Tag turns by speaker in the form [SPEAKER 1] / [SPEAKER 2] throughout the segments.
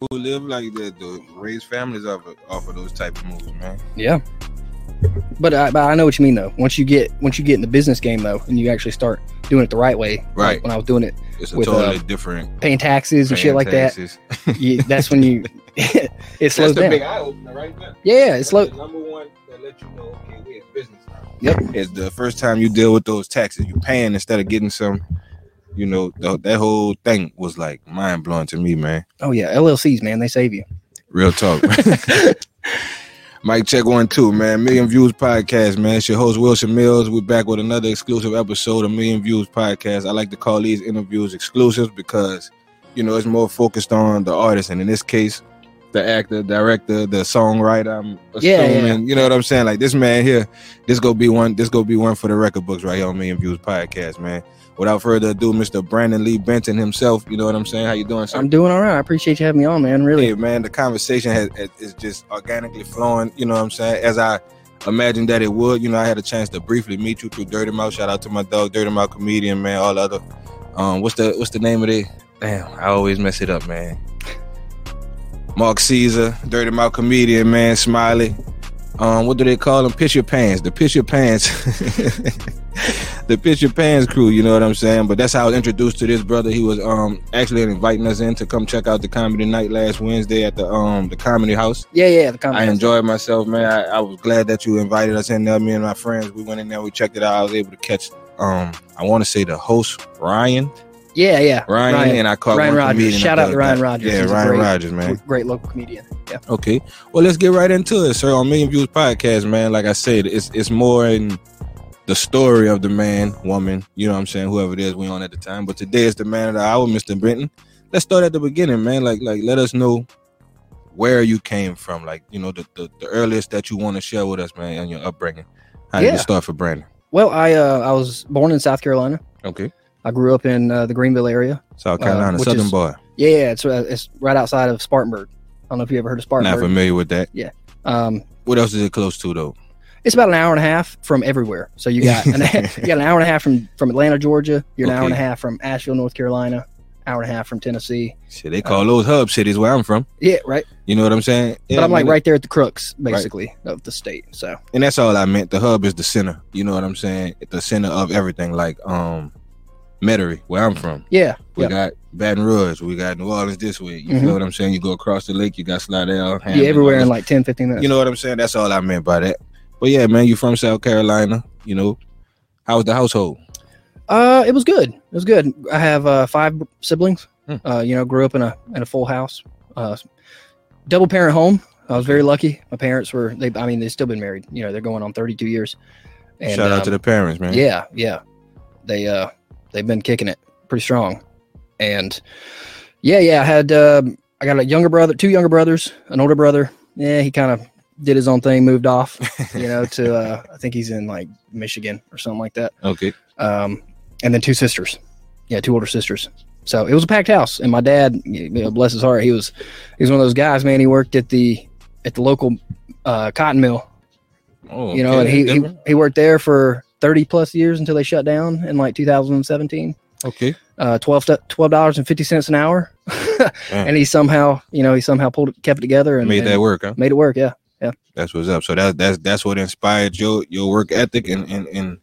[SPEAKER 1] who live like that, to raise families off of, off of those type of moves, man.
[SPEAKER 2] Yeah. But I, but I know what you mean though. Once you get once you get in the business game though, and you actually start doing it the right way, like
[SPEAKER 1] Right.
[SPEAKER 2] when I was doing it,
[SPEAKER 1] It's a
[SPEAKER 2] With,
[SPEAKER 1] totally
[SPEAKER 2] uh,
[SPEAKER 1] different
[SPEAKER 2] paying taxes and shit
[SPEAKER 1] paying
[SPEAKER 2] like that, you, that's when you it slows down.
[SPEAKER 1] eye opener right there.
[SPEAKER 2] yeah, it's slow.
[SPEAKER 1] number one that let you know, okay, we're in business now.
[SPEAKER 2] Yep.
[SPEAKER 1] It's the first time you deal with those taxes. You're paying instead of getting some. You know, th- that whole thing was like mind blowing to me, man.
[SPEAKER 2] Oh yeah, LLCs, man, they save you.
[SPEAKER 1] Real talk. Mike check one two, man. Million Views Podcast, man. It's your host Wilson Mills. We're back with another exclusive episode of Million Views Podcast. I like to call these interviews exclusives because you know it's more focused on the artist, and in this case, the actor, director, the songwriter. I'm assuming,
[SPEAKER 2] yeah.
[SPEAKER 1] you know what I'm saying. Like this man here, this go be one. This go be one for the record books right here on Million Views Podcast, man. Without further ado, Mr. Brandon Lee Benton himself. You know what I'm saying? How you doing, sir?
[SPEAKER 2] I'm doing all right. I appreciate you having me on, man. Really.
[SPEAKER 1] Hey man, the conversation has, is just organically flowing. You know what I'm saying? As I imagined that it would. You know, I had a chance to briefly meet you through Dirty Mouth. Shout out to my dog, Dirty Mouth comedian, man. All the other. Um, what's the what's the name of it? Damn, I always mess it up, man. Mark Caesar, Dirty Mouth comedian, man. Smiley. Um, what do they call them? Pitch your pants. The pitch your pants. the pitch your pants crew. You know what I'm saying? But that's how I was introduced to this brother. He was um actually inviting us in to come check out the comedy night last Wednesday at the um the comedy house.
[SPEAKER 2] Yeah, yeah. The comedy
[SPEAKER 1] I enjoyed myself, man. I, I was glad that you invited us in there. Me and my friends, we went in there, we checked it out. I was able to catch um I want to say the host Ryan,
[SPEAKER 2] Yeah, yeah.
[SPEAKER 1] Ryan,
[SPEAKER 2] Ryan,
[SPEAKER 1] and I caught
[SPEAKER 2] Ryan Rogers. Shout out to. Ryan Rogers.
[SPEAKER 1] Yeah,
[SPEAKER 2] He's
[SPEAKER 1] Ryan
[SPEAKER 2] great-
[SPEAKER 1] Rogers, man.
[SPEAKER 2] great local comedian. Yeah.
[SPEAKER 1] Okay. Well, let's get right into it, sir. On Million Views Podcast, man. Like I said, it's it's more in the story of the man, woman, you know what I'm saying, whoever it is we on at the time. But today is the man of the hour, Mr. Benton. Let's start at the beginning, man. Like like let us know where you came from. Like, you know, the the, the earliest that you want to share with us, man, on your upbringing. How did you start for Brandon?
[SPEAKER 2] Well, I uh, I was born in South Carolina.
[SPEAKER 1] Okay.
[SPEAKER 2] I grew up in uh, the Greenville area.
[SPEAKER 1] South Carolina,
[SPEAKER 2] which
[SPEAKER 1] Southern
[SPEAKER 2] is-
[SPEAKER 1] boy.
[SPEAKER 2] Yeah, yeah. It's uh, it's right outside of Spartanburg. I don't know if you ever heard of Spartanburg.
[SPEAKER 1] Not familiar with that. Yeah.
[SPEAKER 2] Um,
[SPEAKER 1] What else is it close to though?
[SPEAKER 2] It's about an hour and a half from everywhere. So you got an, you got an hour and a half from from Atlanta, Georgia. You're an hour and a half from Asheville, North Carolina. Hour and a half from Tennessee.
[SPEAKER 1] Shit, they call those hub cities where I'm from.
[SPEAKER 2] Yeah, right.
[SPEAKER 1] You know what I'm saying?
[SPEAKER 2] but
[SPEAKER 1] Yeah,
[SPEAKER 2] I'm like
[SPEAKER 1] man.
[SPEAKER 2] right there at the crux, basically, of the state. So
[SPEAKER 1] and that's all I meant. The hub is the center. You know what I'm saying? The center of everything. Like um, Metairie, where I'm from.
[SPEAKER 2] yeah,
[SPEAKER 1] We
[SPEAKER 2] yeah,
[SPEAKER 1] got Baton Rouge. We got New Orleans this way. You
[SPEAKER 2] Mhm.
[SPEAKER 1] feel what I'm saying? You go across the lake, you got Slidell.
[SPEAKER 2] yeah, everywhere in like 10, 15 minutes.
[SPEAKER 1] You know what I'm saying? That's all I meant by that. But yeah, man, you from South Carolina. You know, how's the household?
[SPEAKER 2] Uh, it was good. It was good. I have uh, five siblings.
[SPEAKER 1] Hmm.
[SPEAKER 2] Uh, you know, grew up in a in a full house, uh, double parent home. I was very lucky. My parents were they. I mean, they've still been married. You know, they're going on thirty two years. And,
[SPEAKER 1] Shout out
[SPEAKER 2] um,
[SPEAKER 1] to the parents, man.
[SPEAKER 2] Yeah, yeah. They uh they've been kicking it pretty strong. And yeah, yeah, I had um I got a younger brother, two younger brothers, an older brother. Yeah, he kind of did his own thing, moved off, you know, to uh I think he's in like Michigan or something like that.
[SPEAKER 1] Okay.
[SPEAKER 2] Um and then two sisters. Yeah, two older sisters. So it was a packed house and my dad, you know, bless his heart, he was he was one of those guys, man, he worked at the at the local uh cotton mill
[SPEAKER 1] Oh,
[SPEAKER 2] you know,
[SPEAKER 1] okay,
[SPEAKER 2] and he, he he worked there for 30 plus years until they shut down in like 2017.
[SPEAKER 1] okay.
[SPEAKER 2] Uh, 12 dollars and 50 cents an hour, and he somehow, you know, he somehow pulled it, kept it together and
[SPEAKER 1] Made
[SPEAKER 2] and
[SPEAKER 1] that work, huh?
[SPEAKER 2] made it work. Yeah, Yeah,
[SPEAKER 1] that's what's up. So that that's that's what inspired your your work ethic and and and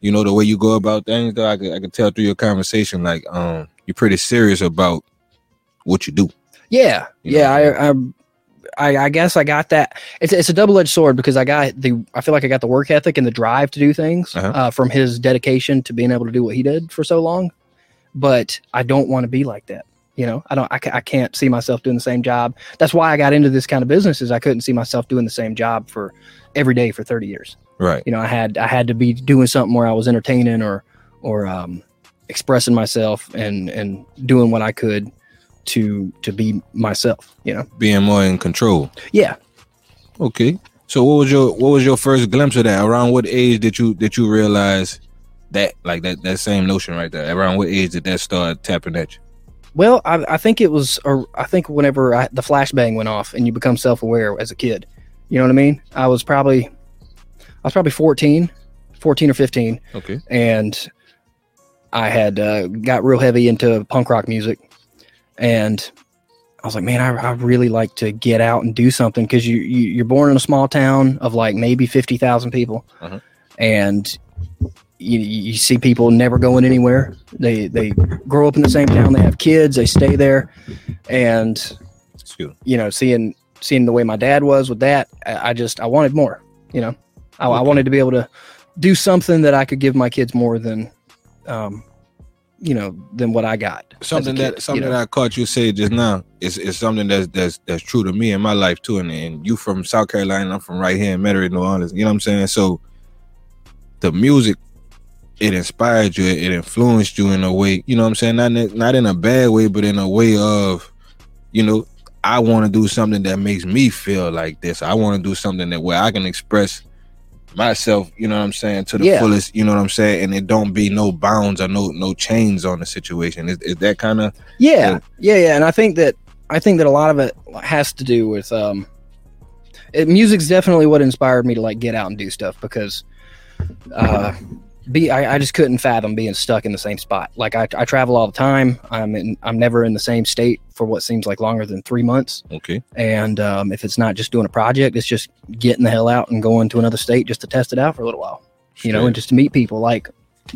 [SPEAKER 1] you know the way you go about things. Though I could I could tell through your conversation, like um, you're pretty serious about what you do.
[SPEAKER 2] yeah,
[SPEAKER 1] You
[SPEAKER 2] yeah. I, I I I guess I got that. It's it's a double edged sword because I got the I feel like I got the work ethic and the drive to do things
[SPEAKER 1] Uh-huh.
[SPEAKER 2] uh, from his dedication to being able to do what he did for so long. But I don't want to be like that. You know, I don't. I, I can't see myself doing the same job. That's why I got into this kind of business. Is I couldn't see myself doing the same job for every day for thirty years.
[SPEAKER 1] Right.
[SPEAKER 2] You know, I had I had to be doing something where I was entertaining or or um, expressing myself and and doing what I could to to be myself. You know.
[SPEAKER 1] Being more in control.
[SPEAKER 2] Yeah.
[SPEAKER 1] Okay. So what was your what was your first glimpse of that? Around what age did you did you realize that like that that same notion right there? Around what age did that start tapping at you?
[SPEAKER 2] Well, I, I think it was, or I think whenever I, the flashbang went off and you become self aware as a kid, you know what I mean? I was probably, I was probably 14, 14 or 15,
[SPEAKER 1] Okay.
[SPEAKER 2] and I had uh, got real heavy into punk rock music. And I was like, man, I, I really like to get out and do something because you, you you're born in a small town of like maybe fifty thousand people,
[SPEAKER 1] Uh-huh.
[SPEAKER 2] and you, you see people never going anywhere. They they grow up in the same town, they have kids, they stay there, and you know, seeing seeing the way my dad was with that, I, I just I wanted more. You know, I, I wanted to be able to do something that I could give my kids more than, um, you know, than what I got.
[SPEAKER 1] something
[SPEAKER 2] kid,
[SPEAKER 1] that
[SPEAKER 2] you
[SPEAKER 1] something
[SPEAKER 2] know?
[SPEAKER 1] that I caught you say just now is, is something that's that's that's true to me in my life too. And, and you from South Carolina, I'm from right here in Metairie, New Orleans. You know what I'm saying? So the music, it inspired you, it influenced you in a way. You know what I'm saying? Not in, not in a bad way, but in a way of, you know, I want to do something that makes me feel like this. I want to do something that where I can express myself, you know what I'm saying, to the
[SPEAKER 2] Yeah.
[SPEAKER 1] fullest, you know what I'm saying, and it don't be no bounds or no no chains on the situation. Is, is that kind of
[SPEAKER 2] Yeah, yeah, yeah, and I think that I think that a lot of it has to do with um, it, music's definitely what inspired me to like get out and do stuff because uh, be I, I just couldn't fathom being stuck in the same spot. Like I, I travel all the time. I'm in I'm never in the same state for what seems like longer than three months.
[SPEAKER 1] okay?
[SPEAKER 2] And um, if it's not just doing a project, it's just getting the hell out and going to another state just to test it out for a little while. You know, and just to meet people like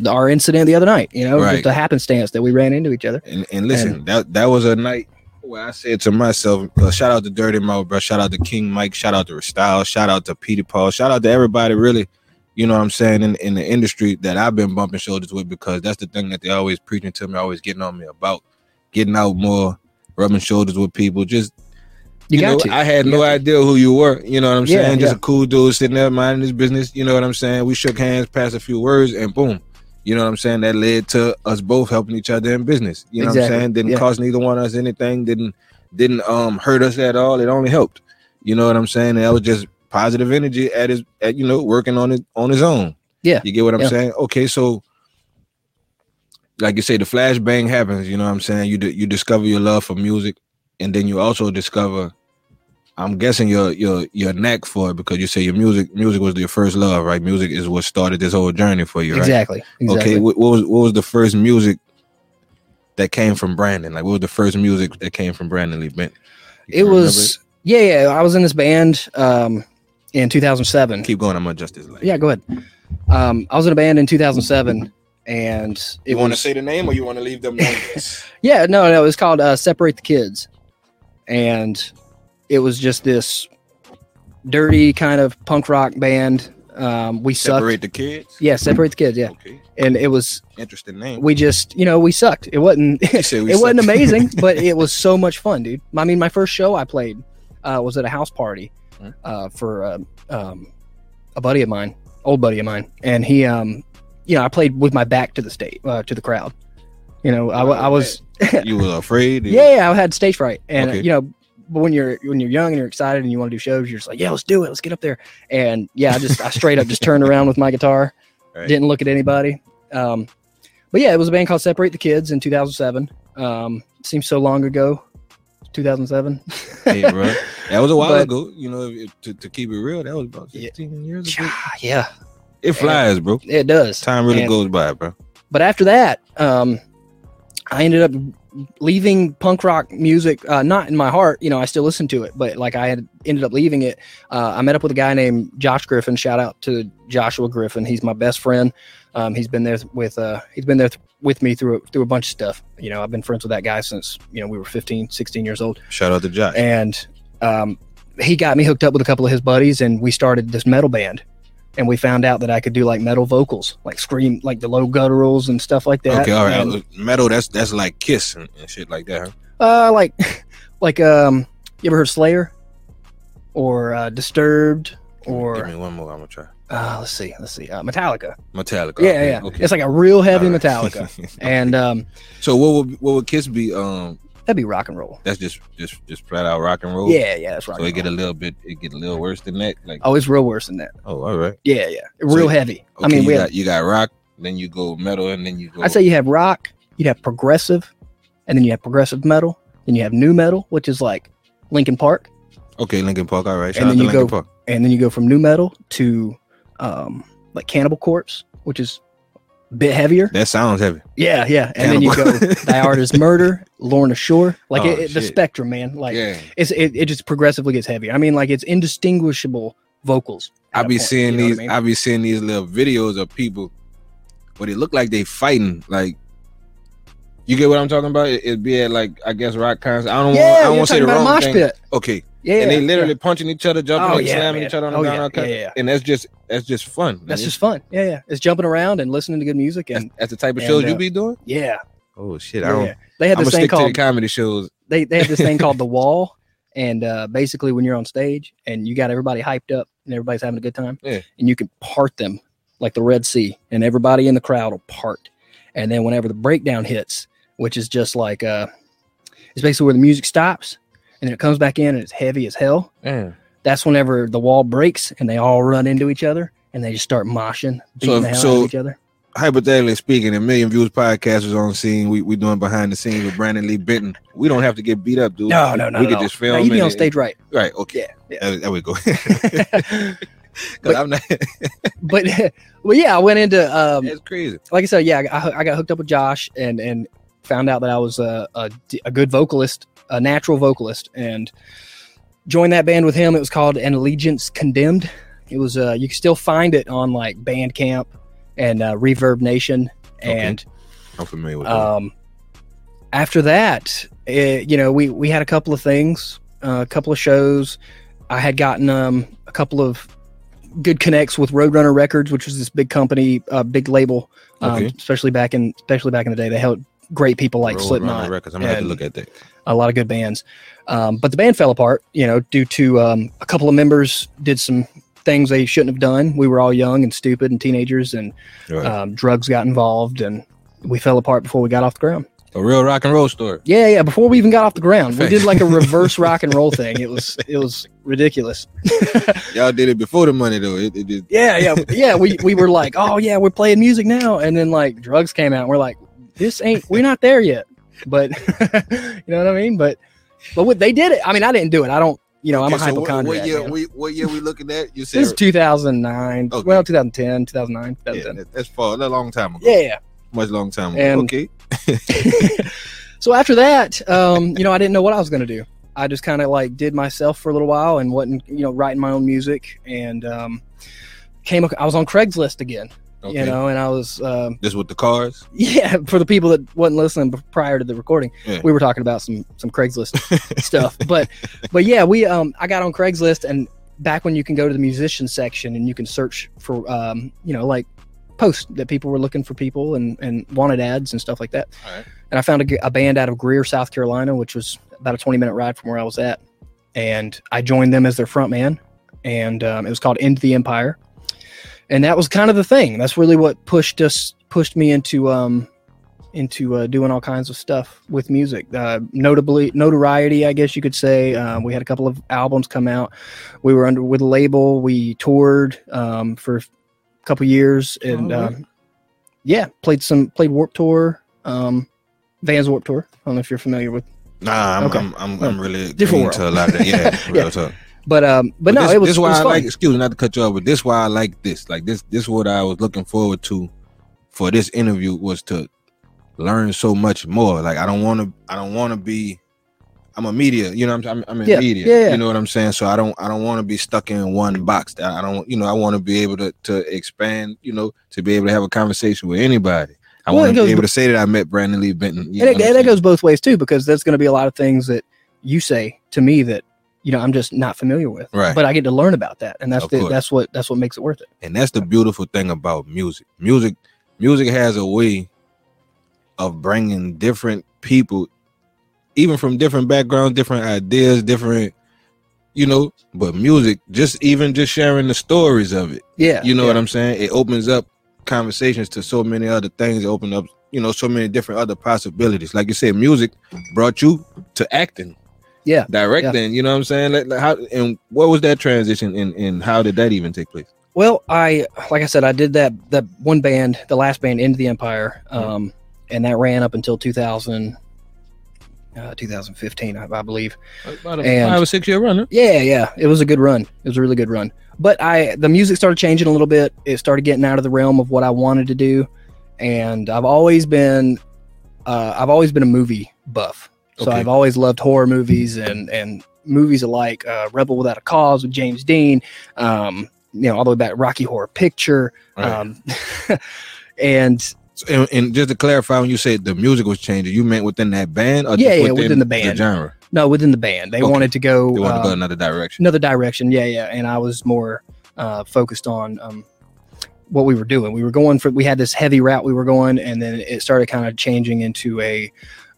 [SPEAKER 2] our incident the other night. You know,
[SPEAKER 1] Right.
[SPEAKER 2] just a happenstance that we ran into each other.
[SPEAKER 1] And, and listen, that that was a night where I said to myself, uh, shout out to Dirty Mouth, bro. Shout out to King Mike. Shout out to Style. Shout out to Peter Paul. Shout out to everybody, really. You know what I'm saying in, in the industry that I've been bumping shoulders with because that's the thing that they always preaching to me, always getting on me about getting out more, rubbing shoulders with people. Just
[SPEAKER 2] You,
[SPEAKER 1] you, know,
[SPEAKER 2] to.
[SPEAKER 1] I had
[SPEAKER 2] You
[SPEAKER 1] no idea who you were. You know what I'm
[SPEAKER 2] Yeah,
[SPEAKER 1] saying? Just
[SPEAKER 2] yeah.
[SPEAKER 1] a cool dude sitting there minding his business. You know what I'm saying? We shook hands, passed a few words, and boom. You know what I'm saying? That led to us both helping each other in business. You know what I'm saying? Didn't
[SPEAKER 2] yeah.
[SPEAKER 1] cost neither one of us anything. Didn't didn't um hurt us at all. It only helped. You know what I'm saying? And that was just positive energy at his at you know working on it on his own.
[SPEAKER 2] Yeah,
[SPEAKER 1] You get what I'm
[SPEAKER 2] yeah.
[SPEAKER 1] saying? Okay, so like you say, the flashbang happens. You know what I'm saying? You di- you discover your love for music, and then you also discover. I'm guessing your your your knack for it because you say your music music was your first love, right? Music is what started this whole journey for you, right?
[SPEAKER 2] Exactly. Exactly.
[SPEAKER 1] Okay, what, what was what was the first music that came from Brandon? Like, what was the first music that came from Brandon Lee Bent?
[SPEAKER 2] It was yeah, yeah. I was in this band um, in 2007.
[SPEAKER 1] Keep going. I'm gonna adjust this. Light.
[SPEAKER 2] Yeah, go ahead. Um, I was in a band in 2007, and it
[SPEAKER 1] You want to say the name, or you want to leave them
[SPEAKER 2] yeah, no, no. It was called uh, "Separate the Kids," and it was just this dirty kind of punk rock band. Um, we sucked.
[SPEAKER 1] Separate the kids.
[SPEAKER 2] Yeah, separate the kids. Yeah,
[SPEAKER 1] Okay.
[SPEAKER 2] and it was
[SPEAKER 1] Interesting name.
[SPEAKER 2] we just you know we sucked. It wasn't
[SPEAKER 1] You said we
[SPEAKER 2] it wasn't amazing, but it was so much fun, dude. I mean, my first show I played uh, was at a house party. Uh, for uh, um, a buddy of mine, old buddy of mine, and he, um, you know, I played with my back to the state, uh, to the crowd. You know, I, I was,
[SPEAKER 1] you were afraid.
[SPEAKER 2] yeah, yeah, I had stage fright, and
[SPEAKER 1] Okay.
[SPEAKER 2] you know, but when you're when you're young and you're excited and you want to do shows, you're just like, yeah, let's do it, let's get up there, and yeah, I just I straight up just turned around with my guitar,
[SPEAKER 1] Right.
[SPEAKER 2] didn't look at anybody. Um, but yeah, it was a band called Separate the Kids in 2007. Um, seems so long ago, 2007.
[SPEAKER 1] Hey, bro. That was a while
[SPEAKER 2] But-
[SPEAKER 1] ago. You know, if- to, to keep it real, that was about
[SPEAKER 2] Yeah.
[SPEAKER 1] 15 years ago.
[SPEAKER 2] yeah,
[SPEAKER 1] It flies, bro.
[SPEAKER 2] it does.
[SPEAKER 1] Time really
[SPEAKER 2] And-
[SPEAKER 1] goes by, bro.
[SPEAKER 2] But after that, um, I ended up leaving punk rock music, uh, not in my heart. You know, I still listen to it, but like I had ended up leaving it. Uh, I met up with a guy named Josh Griffin. Shout out to Joshua Griffin. He's my best friend. Um, he's been there with uh, he's been there th- with me through through a bunch of stuff. You know, I've been friends with that guy since you know we were 15, 16 years old.
[SPEAKER 1] Shout out to Josh.
[SPEAKER 2] and um, he got me hooked up with a couple of his buddies, and we started this metal band. And we found out that I could do like metal vocals, like scream, like the low gutturals and stuff like that.
[SPEAKER 1] okay, all right.
[SPEAKER 2] And,
[SPEAKER 1] Metal, that's that's like Kiss and, and shit like that, huh?
[SPEAKER 2] uh, like, like, um, you ever heard Slayer or uh, Disturbed
[SPEAKER 1] Give
[SPEAKER 2] or
[SPEAKER 1] me one more. I'm gonna try.
[SPEAKER 2] Uh, let's see, let's see, uh, Metallica.
[SPEAKER 1] Metallica.
[SPEAKER 2] yeah,
[SPEAKER 1] okay,
[SPEAKER 2] yeah,
[SPEAKER 1] Okay.
[SPEAKER 2] it's like a real heavy
[SPEAKER 1] right.
[SPEAKER 2] Metallica, and um,
[SPEAKER 1] so what would what would Kiss be? Um,
[SPEAKER 2] that'd be rock and roll.
[SPEAKER 1] that's just just just flat out rock and roll.
[SPEAKER 2] Yeah, yeah, that's rock.
[SPEAKER 1] So it get a little bit, it get a little worse than that. Like,
[SPEAKER 2] Oh, it's real worse than that.
[SPEAKER 1] oh, all right.
[SPEAKER 2] Yeah, yeah, real
[SPEAKER 1] you-
[SPEAKER 2] heavy.
[SPEAKER 1] Okay,
[SPEAKER 2] I mean,
[SPEAKER 1] you
[SPEAKER 2] we
[SPEAKER 1] got
[SPEAKER 2] had,
[SPEAKER 1] you got rock, then you go metal, and then you go.
[SPEAKER 2] I'd say you have rock, you'd have progressive, and then you have progressive metal, then you have new metal, which is like Linkin Park,
[SPEAKER 1] okay, Linkin Park. All right, shout
[SPEAKER 2] And then you
[SPEAKER 1] Linkin
[SPEAKER 2] go-
[SPEAKER 1] Park.
[SPEAKER 2] and then you go from new metal to um, like Cannibal Corpse, which is a bit heavier.
[SPEAKER 1] That sounds heavy.
[SPEAKER 2] Yeah, yeah. And then you go. Thy Art Is Murder, Lorna Shore. Like
[SPEAKER 1] Oh,
[SPEAKER 2] it, it- the spectrum, man. Like
[SPEAKER 1] yeah.
[SPEAKER 2] it's it, it just progressively gets heavier. I mean, like it's indistinguishable vocals.
[SPEAKER 1] I be
[SPEAKER 2] point,
[SPEAKER 1] seeing
[SPEAKER 2] you know
[SPEAKER 1] these.
[SPEAKER 2] I mean?
[SPEAKER 1] I be seeing these little videos of people, but it look like they fighting. Like, you get what I'm talking about? It, it be at like I guess rock concerts. I don't.
[SPEAKER 2] yeah,
[SPEAKER 1] want, I don't want to say the wrong thing.
[SPEAKER 2] pit.
[SPEAKER 1] Okay,
[SPEAKER 2] Yeah,
[SPEAKER 1] and they
[SPEAKER 2] yeah.
[SPEAKER 1] literally punching each other, jumping,
[SPEAKER 2] Oh,
[SPEAKER 1] and
[SPEAKER 2] yeah,
[SPEAKER 1] slamming
[SPEAKER 2] man.
[SPEAKER 1] each other on the
[SPEAKER 2] Oh,
[SPEAKER 1] ground.
[SPEAKER 2] yeah, yeah, yeah.
[SPEAKER 1] And that's just that's just fun.
[SPEAKER 2] That's
[SPEAKER 1] And
[SPEAKER 2] just fun. Yeah, yeah. It's jumping around and listening to good music
[SPEAKER 1] that's,
[SPEAKER 2] and
[SPEAKER 1] that's the type of
[SPEAKER 2] and,
[SPEAKER 1] shows you
[SPEAKER 2] uh,
[SPEAKER 1] be doing.
[SPEAKER 2] yeah.
[SPEAKER 1] Oh shit! I don't.
[SPEAKER 2] yeah. They had this thing
[SPEAKER 1] stick to the
[SPEAKER 2] called
[SPEAKER 1] comedy shows.
[SPEAKER 2] they they have this thing called the wall, and uh, basically when you're on stage and you got everybody hyped up and everybody's having a good time,
[SPEAKER 1] Yeah.
[SPEAKER 2] and you can part them like the Red Sea, and everybody in the crowd will part, and then whenever the breakdown hits, which is just like uh, it's basically where the music stops, and then it comes back in and it's heavy as hell.
[SPEAKER 1] Yeah.
[SPEAKER 2] That's whenever the wall breaks and they all run into each other and they just start moshing, beating
[SPEAKER 1] So-
[SPEAKER 2] the hell out of each other.
[SPEAKER 1] hypothetically speaking, a million views podcast is on the scene. We we doing behind the scenes with Brandon Lee Benton. We don't have to get beat up, dude.
[SPEAKER 2] No, no, no.
[SPEAKER 1] We
[SPEAKER 2] no,
[SPEAKER 1] could
[SPEAKER 2] no.
[SPEAKER 1] just
[SPEAKER 2] No,
[SPEAKER 1] film.
[SPEAKER 2] you be on stage right.
[SPEAKER 1] right? Okay,
[SPEAKER 2] Yeah, yeah.
[SPEAKER 1] There, there we go.
[SPEAKER 2] But-
[SPEAKER 1] I'm not.
[SPEAKER 2] but well, yeah, I went into um,
[SPEAKER 1] It's crazy.
[SPEAKER 2] like I said, yeah, I, I got hooked up with Josh and and found out that I was a, a, a good vocalist, a natural vocalist, and joined that band with him. It was called An Allegiance Condemned. It was uh, you can still find it on like Bandcamp and uh, Reverb Nation,
[SPEAKER 1] Okay.
[SPEAKER 2] and
[SPEAKER 1] I'm familiar with that.
[SPEAKER 2] um, after that, it, you know, we we had a couple of things, uh, a couple of shows. I had gotten um, a couple of good connects with Roadrunner Records, which was this big company, uh, big label, um,
[SPEAKER 1] Okay.
[SPEAKER 2] especially back in especially back in the day. They held great people like
[SPEAKER 1] Roadrunner
[SPEAKER 2] Slipknot,
[SPEAKER 1] Records. I'm gonna have to look at that.
[SPEAKER 2] A lot of good bands. Um, but the band fell apart, you know, due to um, a couple of members did some things they shouldn't have done. We were all young and stupid and teenagers, and
[SPEAKER 1] Right.
[SPEAKER 2] um, drugs got involved, and we fell apart before we got off the ground.
[SPEAKER 1] a real rock and roll story.
[SPEAKER 2] Yeah, yeah. Before we even got off the ground, we did like a reverse rock and roll thing. It was it was ridiculous.
[SPEAKER 1] Y'all did it before the money though. It, it just,
[SPEAKER 2] Yeah, yeah, yeah. We we were like, oh yeah, we're playing music now, and then like drugs came out, and we're like, this ain't we're not there yet. But you know what I mean? But but what, they did it. I mean, I didn't do it. I don't. You know, I'm a
[SPEAKER 1] so
[SPEAKER 2] hypochondriac.
[SPEAKER 1] what year?
[SPEAKER 2] man.
[SPEAKER 1] We, what year we looking at? You said
[SPEAKER 2] This is 2009.
[SPEAKER 1] Okay.
[SPEAKER 2] Well, 2010, 2009, 2010.
[SPEAKER 1] that- that's far. That's a long time ago.
[SPEAKER 2] Yeah, yeah.
[SPEAKER 1] much long time ago.
[SPEAKER 2] And-
[SPEAKER 1] okay,
[SPEAKER 2] so after that, um, you know, I didn't know what I was going to do. I just kind of like did myself for a little while and wasn't, you know, writing my own music and um, came. I was on Craigslist again,
[SPEAKER 1] okay.
[SPEAKER 2] you know, and I was, um,
[SPEAKER 1] this with the cars.
[SPEAKER 2] yeah. For the people that wasn't listening prior to the recording,
[SPEAKER 1] Yeah.
[SPEAKER 2] we were talking about some some Craigslist stuff, but but yeah, we um, I got on Craigslist and back when you can go to the musician section and you can search for um, you know, like posts that people were looking for people and and wanted ads and stuff like that. And I found a band out of Greer, South Carolina, which was about a 20 minute ride from where I was at. And I joined them as their front man. And um, it was called Into the Empire. And that was kind of the thing. That's really what pushed us, pushed me into, um, into uh, doing all kinds of stuff with music. Uh, notably, notoriety, I guess you could say. Um, we had a couple of albums come out. We were under with a label. We toured um, for a couple years, and
[SPEAKER 1] Alright.
[SPEAKER 2] um, yeah, played some played Warp Tour, um, Vans Warp Tour. I don't know if you're familiar with,
[SPEAKER 1] Nah, I'm
[SPEAKER 2] Okay.
[SPEAKER 1] I'm, I'm, I'm really
[SPEAKER 2] Different
[SPEAKER 1] green to a lot of that. Yeah,
[SPEAKER 2] Yeah. But um, but, no,
[SPEAKER 1] this,
[SPEAKER 2] it was,
[SPEAKER 1] this why
[SPEAKER 2] was
[SPEAKER 1] I
[SPEAKER 2] fun.
[SPEAKER 1] like. Excuse me, not to cut you off, but this why I like this. Like this, this what I was looking forward to for this interview was to learn so much more. Like I don't want to. I don't want to be. I'm a media. You know, I'm. I'm, I'm in
[SPEAKER 2] Yeah,
[SPEAKER 1] media.
[SPEAKER 2] yeah, yeah.
[SPEAKER 1] You know what I'm saying. So I don't. I don't want to be stuck in one box. I don't. You know, I want to be able to to expand. You know, to be able to have a conversation with anybody. I
[SPEAKER 2] Well,
[SPEAKER 1] want to be able to say that I met Brandon Lee Benton.
[SPEAKER 2] And it, and
[SPEAKER 1] saying?
[SPEAKER 2] goes both ways too, because there's going to be a lot of things that you say to me that you know I'm just not familiar with.
[SPEAKER 1] Right.
[SPEAKER 2] But I get to learn about that, and that's the, that's what that's what makes it worth it.
[SPEAKER 1] and that's the beautiful thing about music music music has a way of bringing different people even from different backgrounds different ideas different you know but music just even just sharing the stories of it
[SPEAKER 2] Yeah.
[SPEAKER 1] you know
[SPEAKER 2] yeah.
[SPEAKER 1] what i'm saying it opens up conversations to so many other things it opens up you know so many different other possibilities like you said music brought you to acting
[SPEAKER 2] Yeah,
[SPEAKER 1] directing you know what i'm saying like, like how and what was that transition and and how did that even take place
[SPEAKER 2] Well, I like I said, I did that that one band, the last band, Into the Empire, um, and that ran up until 2000, uh, 2015, I, I believe.
[SPEAKER 1] about a
[SPEAKER 2] And-
[SPEAKER 1] five or six year run huh?
[SPEAKER 2] Yeah, yeah, it was a good run. It was a really good run. But I, the music started changing a little bit. It started getting out of the realm of what I wanted to do, and I've always been, uh, I've always been a movie buff. So
[SPEAKER 1] Okay.
[SPEAKER 2] I've always loved horror movies and and movies like uh, Rebel Without a Cause with James Dean, um, you know, all the way back Rocky Horror Picture,
[SPEAKER 1] Right.
[SPEAKER 2] um, and
[SPEAKER 1] and, and just to clarify, when you said the music was changing, you meant within that band, or
[SPEAKER 2] Yeah,
[SPEAKER 1] just
[SPEAKER 2] yeah, within the band.
[SPEAKER 1] genre?
[SPEAKER 2] no, within the band, they
[SPEAKER 1] Okay.
[SPEAKER 2] wanted to go,
[SPEAKER 1] They want to
[SPEAKER 2] uh,
[SPEAKER 1] go another direction.
[SPEAKER 2] another direction. Yeah, yeah. And I was more uh, focused on um, what we were doing. We were going for we had this heavy route we were going, and then it started kind of changing into a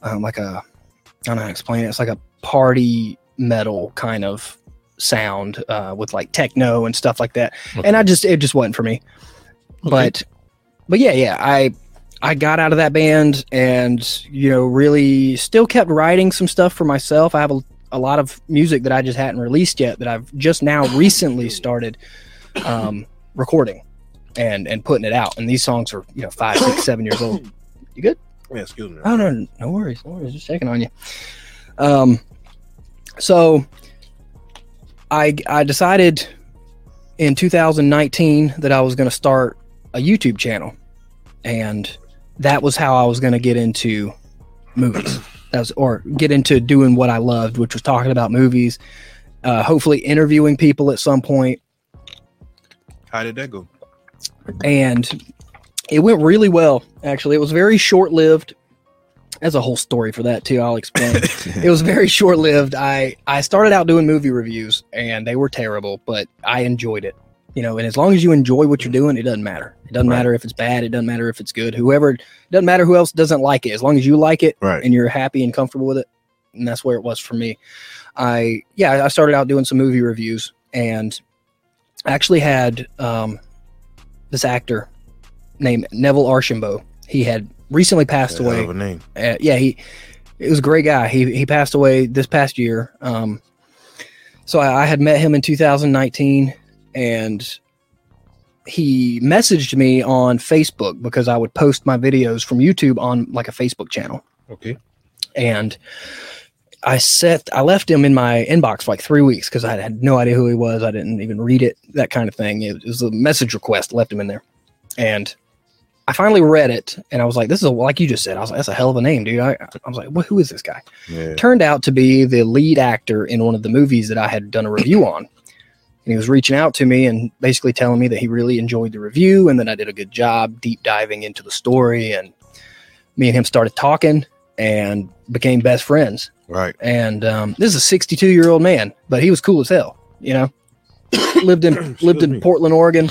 [SPEAKER 2] um, like a I don't know how to explain it. It's like a party metal kind of sound uh, with like techno and stuff like that. And I just it just wasn't for me.
[SPEAKER 1] Okay.
[SPEAKER 2] But but yeah, yeah. I I got out of that band and you know really still kept writing some stuff for myself. I have a, a lot of music that I just hadn't released yet that I've just now recently started um, recording and and putting it out. And these songs are you know five, six, seven years old. You good?
[SPEAKER 1] Yeah, excuse me.
[SPEAKER 2] Oh no, no worries, no worries. Just checking on you. Um, so I I decided in 2019 that I was going to start a YouTube channel, and that was how I was going to get into movies. That was, or get into doing what I loved, which was talking about movies. Uh, hopefully, interviewing people at some point,
[SPEAKER 1] How did that go?
[SPEAKER 2] and it went really well. Actually, it was very short lived. There's a whole story for that too. I'll explain. it was very short lived. I I started out doing movie reviews and they were terrible, but I enjoyed it. You know, and as long as you enjoy what you're doing, it doesn't matter. It doesn't
[SPEAKER 1] Right.
[SPEAKER 2] matter if it's bad. It doesn't matter if it's good. Whoever it doesn't matter who else doesn't like it. As long as you like it
[SPEAKER 1] right.
[SPEAKER 2] and you're happy and comfortable with it, and that's where it was for me. I yeah, I started out doing some movie reviews and I actually had um, this actor named Neville Archambault. He had recently passed
[SPEAKER 1] Hell
[SPEAKER 2] away
[SPEAKER 1] of a name.
[SPEAKER 2] uh, yeah, he he was a great guy. He he passed away this past year. Um, so I, I had met him in 2019, and he messaged me on Facebook because I would post my videos from YouTube on like a Facebook channel,
[SPEAKER 1] Okay.
[SPEAKER 2] and I set I left him in my inbox for like three weeks because I had no idea who he was. I didn't even read it, that kind of thing. It was a message request. Left him in there, and I finally read it, and I was like, "This is a, like you just said." I was like, "That's a hell of a name, dude." I, I was like, well, "Who is this guy?"
[SPEAKER 1] Yeah.
[SPEAKER 2] Turned out to be the lead actor in one of the movies that I had done a review on, and he was reaching out to me and basically telling me that he really enjoyed the review and that I did a good job deep diving into the story. And me and him started talking and became best friends.
[SPEAKER 1] Right.
[SPEAKER 2] And um, this is a 62 year old man, but he was cool as hell. You know, lived in lived in. Portland, Oregon.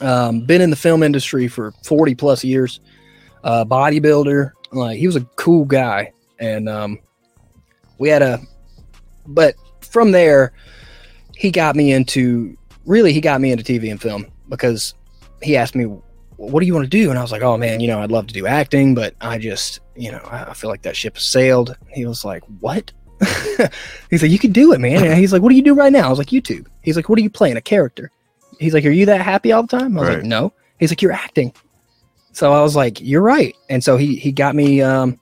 [SPEAKER 2] Um, been in the film industry for 40 plus years. Uh, bodybuilder, like he was a cool guy, and um, we had a. But from there, he got me into really he got me into TV and film because he asked me, "What do you want to do?" And I was like, "Oh man, you know, I'd love to do acting, but I just, you know, I feel like that ship has sailed." He was like, "What?" He's like, "You can do it, man." And he's like, "What do you do right now?" I was like, "YouTube." He's like, "What are you playing? A character?" He's like, "Are you that happy all the time?" I was
[SPEAKER 1] Right.
[SPEAKER 2] like, "No." He's like, "You're acting." So I was like, "You're right." And so he he got me. Um,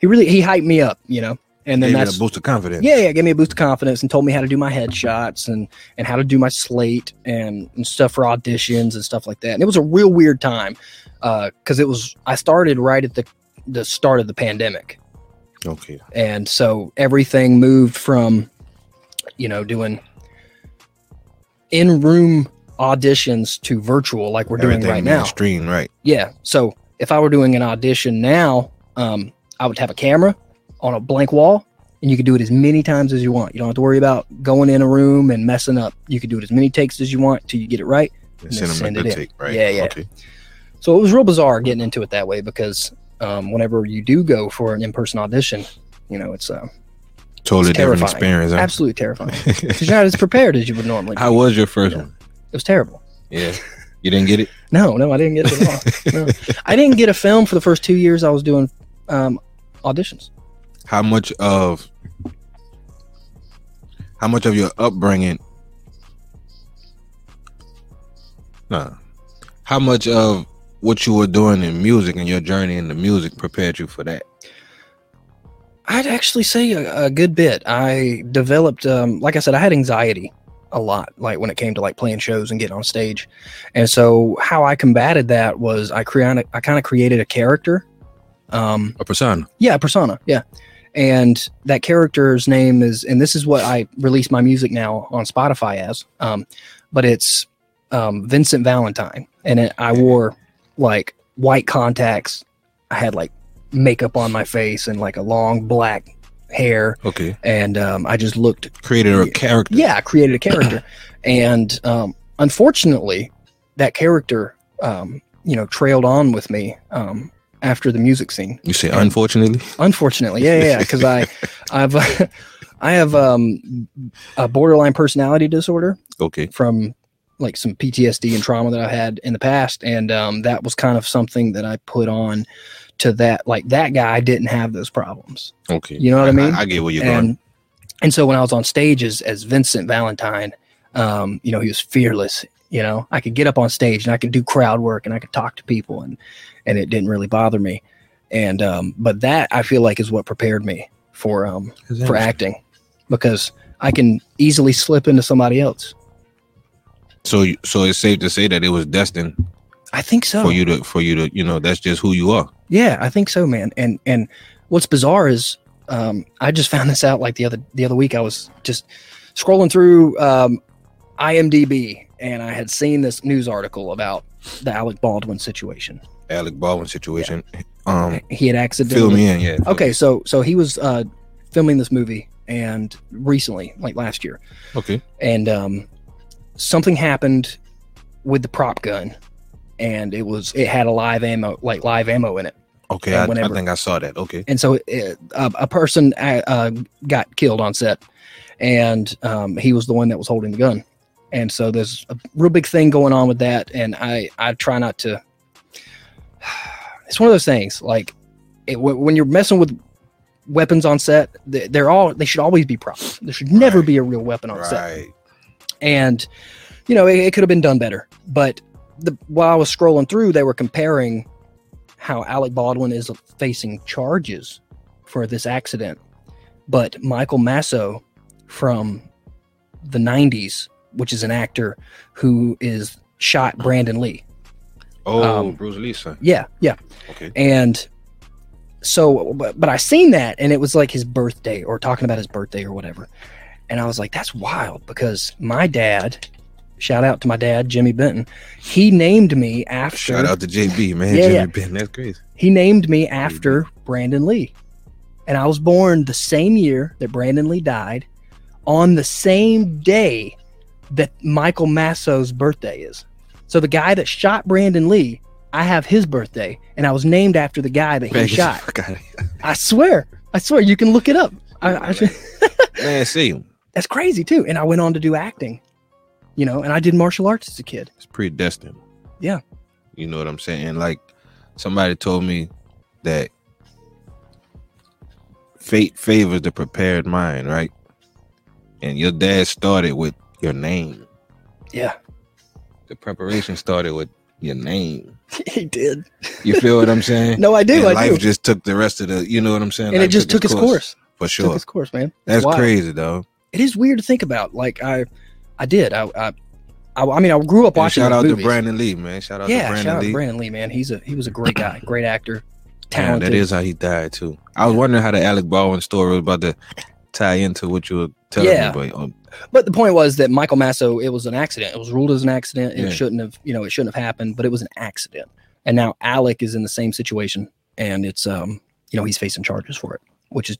[SPEAKER 2] he really he hyped me up, you know. And then
[SPEAKER 1] Gave
[SPEAKER 2] that's
[SPEAKER 1] a boost of confidence.
[SPEAKER 2] yeah, yeah, gave me a boost of confidence and told me how to do my headshots and and how to do my slate and, and stuff for auditions and stuff like that. And it was a real weird time because it was I started right at the the start of the pandemic,
[SPEAKER 1] Okay.
[SPEAKER 2] and so everything moved from you know doing in room auditions to virtual like we're doing right now.
[SPEAKER 1] Mainstream, right.
[SPEAKER 2] Yeah. So if I were doing an audition now, um, I would have a camera on a blank wall and you could do it as many times as you want. You don't have to worry about going in a room and messing up. You could do it as many takes as you want till you get it right.
[SPEAKER 1] And send them
[SPEAKER 2] send
[SPEAKER 1] a good take, right?
[SPEAKER 2] Yeah, yeah.
[SPEAKER 1] Okay.
[SPEAKER 2] So it was real bizarre getting into it that way because um, whenever you do go for an in-person audition, you know, it's uh,
[SPEAKER 1] Totally
[SPEAKER 2] It's
[SPEAKER 1] different experience. Huh?
[SPEAKER 2] absolutely terrifying because you're not as prepared as you would normally. Be.
[SPEAKER 1] How was your first
[SPEAKER 2] Yeah.
[SPEAKER 1] one?
[SPEAKER 2] It was terrible.
[SPEAKER 1] Yeah. You didn't get it?
[SPEAKER 2] No, no, I didn't get it at all. No. I didn't get a film for the first two years I was doing um, auditions.
[SPEAKER 1] How much of how much of your upbringing nah, how much of what you were doing in music and your journey in the music prepared you for that?
[SPEAKER 2] I'd actually say a, a good bit. I developed, um, like I said, I had anxiety a lot like when it came to like playing shows and getting on stage. And so how i combated that was i created i kind of created a character um
[SPEAKER 1] A persona.
[SPEAKER 2] yeah a persona yeah. And that character's name is and this is what i release my music now on spotify as um but it's um vincent valentine. And it, i wore like white contacts. I had like makeup on my face and like a long black hair
[SPEAKER 1] Okay.
[SPEAKER 2] and um i just looked
[SPEAKER 1] Created a character.
[SPEAKER 2] yeah, I created a character, and um, unfortunately, that character, um, you know, trailed on with me um, after the music scene.
[SPEAKER 1] You say unfortunately.
[SPEAKER 2] Unfortunately, yeah, yeah, because I, I've, I have um, a borderline personality disorder
[SPEAKER 1] Okay.
[SPEAKER 2] from like some PTSD and trauma that I had in the past, and um, that was kind of something that I put on to that. Like that guy didn't have those problems.
[SPEAKER 1] Okay.
[SPEAKER 2] You know what I mean?
[SPEAKER 1] I, get where you're going.
[SPEAKER 2] and and so when I was on stage as as Vincent Valentine, um, you know, he was fearless. You know, I could get up on stage and I could do crowd work and I could talk to people and and it didn't really bother me. And um, but that I feel like is what prepared me for um for acting because I can easily slip into somebody else.
[SPEAKER 1] So, so it's safe to say that it was destined
[SPEAKER 2] I think so.
[SPEAKER 1] for you to, for you to, you know, that's just who you are.
[SPEAKER 2] Yeah, I think so, man. And and what's bizarre is um, I just found this out like the other the other week. I was just scrolling through um, IMDb and I had seen this news article about the Alec Baldwin situation.
[SPEAKER 1] Alec Baldwin situation. Um,
[SPEAKER 2] He had accidentally.
[SPEAKER 1] fill me in, yeah.
[SPEAKER 2] Okay, so so he was uh, filming this movie and recently, like last year,
[SPEAKER 1] Okay.
[SPEAKER 2] and um, something happened with the prop gun, and it was it had a live ammo like live ammo in it.
[SPEAKER 1] Okay. I, I think I saw that. Okay.
[SPEAKER 2] and so it, a, a person uh, uh, got killed on set, and um, he was the one that was holding the gun. And so there's a real big thing going on with that, and I I try not to. It's one of those things like it, when you're messing with weapons on set, they- they're all they should always be props. There should never
[SPEAKER 1] Right.
[SPEAKER 2] be a real weapon on set and you know it, it could have been done better but the while i was scrolling through they were comparing how alec baldwin is facing charges for this accident but michael massee from the 90s which is an actor who is shot brandon lee
[SPEAKER 1] Oh,
[SPEAKER 2] Um,
[SPEAKER 1] Bruce Lee, son.
[SPEAKER 2] yeah yeah
[SPEAKER 1] Okay.
[SPEAKER 2] and so but, but i seen that and it was like his birthday or talking about his birthday or whatever and i was like that's wild because my dad shout out to my dad jimmy benton he named me after
[SPEAKER 1] Shout out to JB, man.
[SPEAKER 2] Yeah,
[SPEAKER 1] Jimmy
[SPEAKER 2] yeah.
[SPEAKER 1] Ben. That's crazy.
[SPEAKER 2] he named me after brandon lee and i was born the same year that brandon lee died on the same day that michael massee's birthday is so the guy that shot brandon lee i have his birthday and i was named after the guy that he
[SPEAKER 1] Man,
[SPEAKER 2] shot
[SPEAKER 1] get the fuck outta
[SPEAKER 2] I swear, I swear, you can look it up. I, I.
[SPEAKER 1] Man, see,
[SPEAKER 2] that's crazy too. And I went on to do acting, you know, and I did martial arts as a kid.
[SPEAKER 1] it's predestined.
[SPEAKER 2] Yeah.
[SPEAKER 1] You know what I'm saying? Like somebody told me that fate favors the prepared mind, right? And your dad started with your name.
[SPEAKER 2] Yeah,
[SPEAKER 1] The preparation started with your name.
[SPEAKER 2] he did.
[SPEAKER 1] You feel what I'm saying?
[SPEAKER 2] No, I do.
[SPEAKER 1] and
[SPEAKER 2] I
[SPEAKER 1] life
[SPEAKER 2] do.
[SPEAKER 1] just took the rest of the, you know what I'm saying?
[SPEAKER 2] and it just took its course.
[SPEAKER 1] For sure.
[SPEAKER 2] Took its course, man.
[SPEAKER 1] That's
[SPEAKER 2] wild.
[SPEAKER 1] crazy, though.
[SPEAKER 2] It is weird to think about. Like I, I did. I, I, I, I mean, I grew up
[SPEAKER 1] And
[SPEAKER 2] watching.
[SPEAKER 1] shout out
[SPEAKER 2] movies.
[SPEAKER 1] to Brandon Lee, man. Shout out to Brandon
[SPEAKER 2] shout out
[SPEAKER 1] Lee.
[SPEAKER 2] to Brandon Lee, man. He's a he was a great guy, great actor, talented.
[SPEAKER 1] that is how he died too. I was wondering how the Alec Baldwin story was about to tie into what you were telling
[SPEAKER 2] Yeah.
[SPEAKER 1] me, but um,
[SPEAKER 2] But the point was that Michael Massee, it was an accident. It was ruled as an accident.
[SPEAKER 1] Yeah.
[SPEAKER 2] It shouldn't have, you know, it shouldn't have happened, but it was an accident. And now Alec is in the same situation, and it's, um, you know, he's facing charges for it, which is,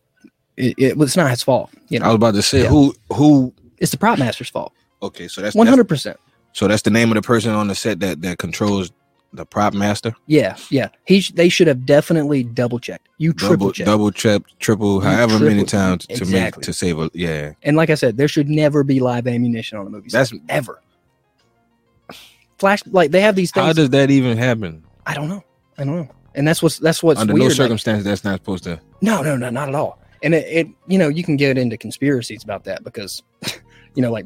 [SPEAKER 2] it, it was not his fault. You know, I
[SPEAKER 1] was about to say
[SPEAKER 2] Yeah.
[SPEAKER 1] who who.
[SPEAKER 2] it's the prop master's fault.
[SPEAKER 1] Okay, so that's,
[SPEAKER 2] hundred percent.
[SPEAKER 1] so that's the name of the person on the set that that controls the prop master.
[SPEAKER 2] Yeah, yeah. He, sh- they should have definitely double checked. You triple
[SPEAKER 1] Double,
[SPEAKER 2] check.
[SPEAKER 1] double, trip, triple, however many times to make to save a yeah.
[SPEAKER 2] And like I said, there should never be live ammunition on a movie. set,
[SPEAKER 1] That's
[SPEAKER 2] ever. Flash, like they have these
[SPEAKER 1] how does that even happen?
[SPEAKER 2] I don't know. I don't know. And that's what's that's what's
[SPEAKER 1] Under
[SPEAKER 2] weird.
[SPEAKER 1] no
[SPEAKER 2] like-
[SPEAKER 1] circumstance, that's not supposed to.
[SPEAKER 2] No, no, no, not at all. And it, it you know, you can get into conspiracies about that because, you know, like,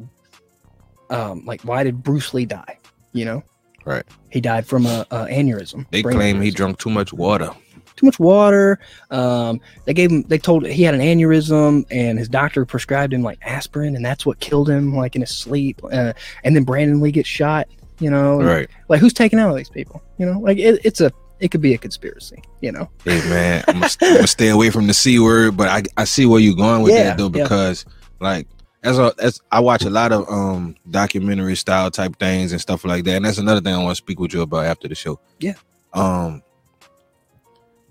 [SPEAKER 2] um, like why did Bruce Lee die? You know,
[SPEAKER 1] Right.
[SPEAKER 2] He died from a, a aneurysm.
[SPEAKER 1] They claim he
[SPEAKER 2] aneurysm.
[SPEAKER 1] drank too much water.
[SPEAKER 2] too much water. Um, they gave him, they told he had an aneurysm, and his doctor prescribed him like aspirin, and that's what killed him, like in his sleep. Uh, and then Brandon Lee gets shot. You know,
[SPEAKER 1] Right.
[SPEAKER 2] like who's taking out all these people? You know, like it, it's a, it could be a conspiracy. You know,
[SPEAKER 1] Hey man, I'm gonna, stay away from the c word, but I I see where you're going with
[SPEAKER 2] Yeah,
[SPEAKER 1] that though
[SPEAKER 2] yeah.
[SPEAKER 1] because like as a as I watch a lot of um documentary style type things and stuff like that, and that's another thing I want to speak with you about after the show.
[SPEAKER 2] Yeah.
[SPEAKER 1] Um,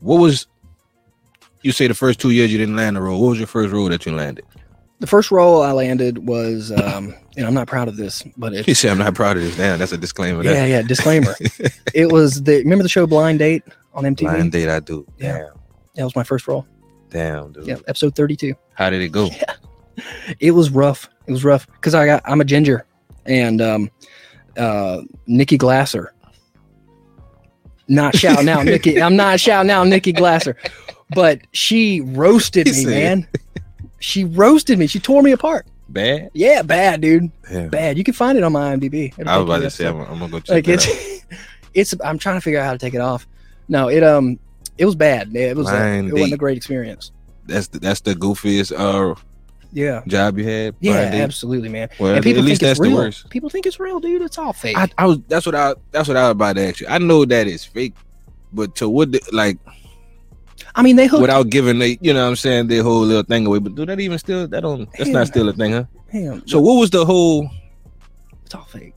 [SPEAKER 1] what was you say the first two years you didn't land a role? What was your first role that you landed?
[SPEAKER 2] the first role I landed was, um, and I'm not proud of this, but
[SPEAKER 1] You say I'm not proud of this. Damn, that's a disclaimer.
[SPEAKER 2] yeah, yeah. Disclaimer. it was the remember the show Blind Date on MTV.
[SPEAKER 1] Blind date I do.
[SPEAKER 2] Yeah.
[SPEAKER 1] Damn,
[SPEAKER 2] That was my first role.
[SPEAKER 1] damn, dude.
[SPEAKER 2] Yeah, episode 32.
[SPEAKER 1] How did it go?
[SPEAKER 2] it was rough. It was rough because I got I'm a ginger, and um, uh, Nikki Glaser. Not shouting out Nikki. I'm not shouting out Nikki Glaser, but she roasted me, man. She roasted me. She tore me apart.
[SPEAKER 1] Bad.
[SPEAKER 2] Yeah, bad, dude.
[SPEAKER 1] Damn.
[SPEAKER 2] Bad. You can find it on my IMDb. It'll
[SPEAKER 1] I was about to say I'm, I'm gonna go check
[SPEAKER 2] like
[SPEAKER 1] that
[SPEAKER 2] it's
[SPEAKER 1] out.
[SPEAKER 2] it's. I'm trying to figure out how to take it off. No, it um, it was bad. It was. A, it wasn't a great experience.
[SPEAKER 1] That's the, that's the goofiest uh
[SPEAKER 2] Yeah.
[SPEAKER 1] job you had.
[SPEAKER 2] Yeah,
[SPEAKER 1] date?
[SPEAKER 2] absolutely, man.
[SPEAKER 1] Well,
[SPEAKER 2] and people
[SPEAKER 1] at least
[SPEAKER 2] think
[SPEAKER 1] that's
[SPEAKER 2] it's
[SPEAKER 1] the
[SPEAKER 2] real.
[SPEAKER 1] worst.
[SPEAKER 2] People think it's real, dude. It's all fake.
[SPEAKER 1] I, I was that's what I that's what I was about to ask you. I know that it's fake, but to what the, like
[SPEAKER 2] I mean, they hooked.
[SPEAKER 1] without giving they you know what I'm saying their whole little thing away. But do that even still that don't that's
[SPEAKER 2] Hell
[SPEAKER 1] not still a thing, huh?
[SPEAKER 2] Damn,
[SPEAKER 1] So what was the whole
[SPEAKER 2] it's all fake.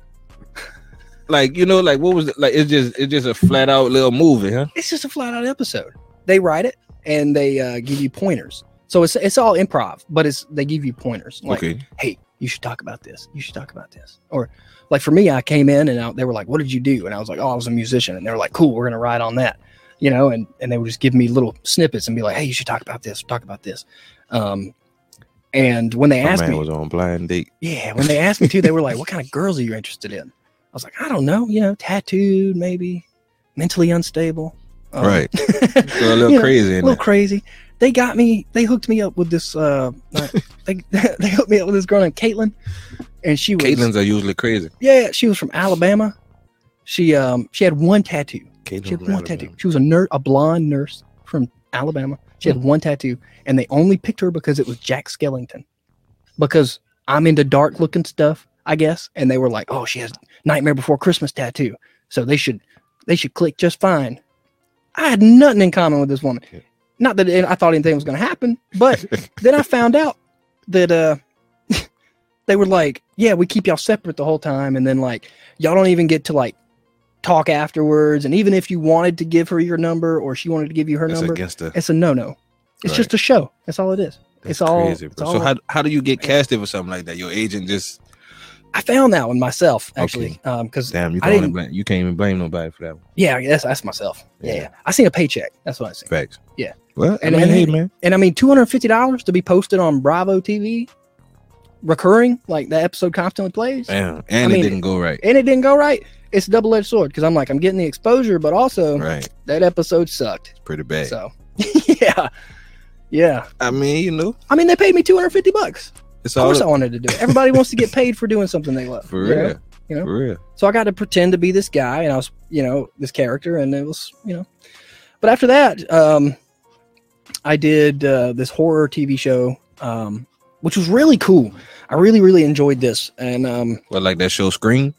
[SPEAKER 1] like you know like what was the, like it's just it's just a flat out little movie, huh?
[SPEAKER 2] It's just a flat out episode. They write it and they uh, give you pointers. So it's it's all improv, but it's they give you pointers. Like,
[SPEAKER 1] okay.
[SPEAKER 2] hey, you should talk about this. You should talk about this. Or like for me, I came in and I, they were like, "What did you do?" And I was like, "Oh, I was a musician." And they were like, "Cool, we're gonna ride on that." You know, and and they would just give me little snippets and be like, "Hey, you should talk about this. Talk about this." Um, and when they
[SPEAKER 1] My
[SPEAKER 2] asked
[SPEAKER 1] man
[SPEAKER 2] me,
[SPEAKER 1] was on blind date.
[SPEAKER 2] Yeah, when they asked me too, they were like, "What kind of girls are you interested in?" I was like, "I don't know, you know, tattooed, maybe, mentally unstable." Um,
[SPEAKER 1] Right. So a little
[SPEAKER 2] you know,
[SPEAKER 1] crazy
[SPEAKER 2] a little
[SPEAKER 1] there.
[SPEAKER 2] crazy. They got me. They hooked me up with this. Uh, they they hooked me up with this girl named Caitlin, and she was
[SPEAKER 1] Caitlin's are usually crazy.
[SPEAKER 2] yeah, she was from Alabama. She um she had one tattoo.
[SPEAKER 1] Caitlin
[SPEAKER 2] She had one
[SPEAKER 1] Alabama.
[SPEAKER 2] tattoo. She was a nurse, a blonde nurse from Alabama. She had one tattoo, and they only picked her because it was Jack Skellington. Because I'm into dark looking stuff, I guess, and they were like, "Oh, she has Nightmare Before Christmas tattoo, so they should they should click just fine." I had nothing in common with this woman. Not that I thought anything was going to happen, but then I found out that uh they were like, "Yeah, we keep y'all separate the whole time, and then like y'all don't even get to like talk afterwards. And even if you wanted to give her your number or she wanted to give you her
[SPEAKER 1] That's
[SPEAKER 2] number,
[SPEAKER 1] the
[SPEAKER 2] it's a no no. It's
[SPEAKER 1] Right.
[SPEAKER 2] just a show. That's all it is.
[SPEAKER 1] that's
[SPEAKER 2] it's all-
[SPEAKER 1] crazy,
[SPEAKER 2] it's all-
[SPEAKER 1] so how how do you get casted for something like that? Your agent just
[SPEAKER 2] I found that one myself actually,
[SPEAKER 1] Okay.
[SPEAKER 2] because
[SPEAKER 1] damn you
[SPEAKER 2] I
[SPEAKER 1] can only
[SPEAKER 2] didn't-
[SPEAKER 1] blame you can't even blame nobody for that one.
[SPEAKER 2] yeah, that's that's myself. Yeah.
[SPEAKER 1] Yeah.
[SPEAKER 2] yeah, I seen a paycheck. That's what I seen.
[SPEAKER 1] Facts.
[SPEAKER 2] Yeah.
[SPEAKER 1] Well,
[SPEAKER 2] And-
[SPEAKER 1] I mean,
[SPEAKER 2] and-
[SPEAKER 1] hey man.
[SPEAKER 2] And I mean, two hundred fifty dollars to be posted on Bravo TV, recurring like that episode constantly plays,
[SPEAKER 1] Damn. And
[SPEAKER 2] I mean,
[SPEAKER 1] it didn't go right.
[SPEAKER 2] and it didn't go right. It's a double edged sword because I'm like I'm getting the exposure, but also
[SPEAKER 1] Right.
[SPEAKER 2] that episode sucked.
[SPEAKER 1] It's pretty bad.
[SPEAKER 2] So yeah, yeah.
[SPEAKER 1] I mean, you know,
[SPEAKER 2] I mean, they paid me two hundred fifty bucks.
[SPEAKER 1] it's
[SPEAKER 2] Of
[SPEAKER 1] all
[SPEAKER 2] course, I wanted to do it. Everybody wants to get paid for doing something they love.
[SPEAKER 1] for
[SPEAKER 2] you know?
[SPEAKER 1] real.
[SPEAKER 2] You know?
[SPEAKER 1] For real.
[SPEAKER 2] So I got to pretend to be this guy, and I was, you know, this character, and it was, you know. But after that, um, I did uh, this horror TV show, um, which was really cool. I really, really enjoyed this, and um,
[SPEAKER 1] What like that show Scream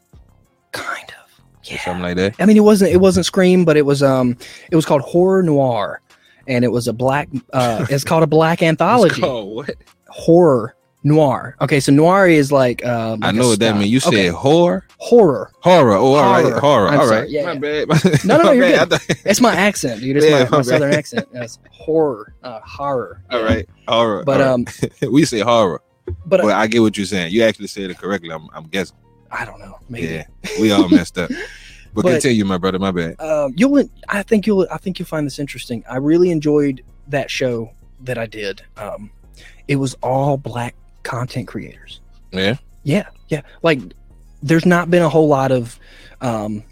[SPEAKER 2] kind of,
[SPEAKER 1] or
[SPEAKER 2] yeah.
[SPEAKER 1] something like that.
[SPEAKER 2] I mean, it wasn't, it wasn't Scream, but it was, um, it was called Horror Noire, and it was a black, uh, it's called a black anthology,
[SPEAKER 1] called what?
[SPEAKER 2] horror noir. Okay, so noir is like,
[SPEAKER 1] I
[SPEAKER 2] like a
[SPEAKER 1] know what that means. You said
[SPEAKER 2] Okay,
[SPEAKER 1] horror,
[SPEAKER 2] horror.
[SPEAKER 1] horror. Oh, all right,
[SPEAKER 2] Horror.
[SPEAKER 1] horror.
[SPEAKER 2] I'm
[SPEAKER 1] all
[SPEAKER 2] sorry.
[SPEAKER 1] right.
[SPEAKER 2] Yeah,
[SPEAKER 1] my
[SPEAKER 2] yeah.
[SPEAKER 1] bad.
[SPEAKER 2] No, no,
[SPEAKER 1] My
[SPEAKER 2] you're good. It's my accent, dude. It's
[SPEAKER 1] Yeah,
[SPEAKER 2] my, my
[SPEAKER 1] my
[SPEAKER 2] southern accent. That's horror, uh, horror.
[SPEAKER 1] all right, horror.
[SPEAKER 2] But
[SPEAKER 1] all right.
[SPEAKER 2] um,
[SPEAKER 1] we say horror,
[SPEAKER 2] but
[SPEAKER 1] but
[SPEAKER 2] uh,
[SPEAKER 1] I get what you're saying. You actually said it correctly. I'm, I'm guessing.
[SPEAKER 2] I don't know. Maybe.
[SPEAKER 1] Yeah, we all messed up. But,
[SPEAKER 2] But-
[SPEAKER 1] continue, my brother. My bad.
[SPEAKER 2] Um, you'll. I think you'll. I think you'll find this interesting. I really enjoyed that show that I did. Um, it was all black content creators.
[SPEAKER 1] Yeah.
[SPEAKER 2] Yeah, yeah. Like, there's not been a whole lot of um,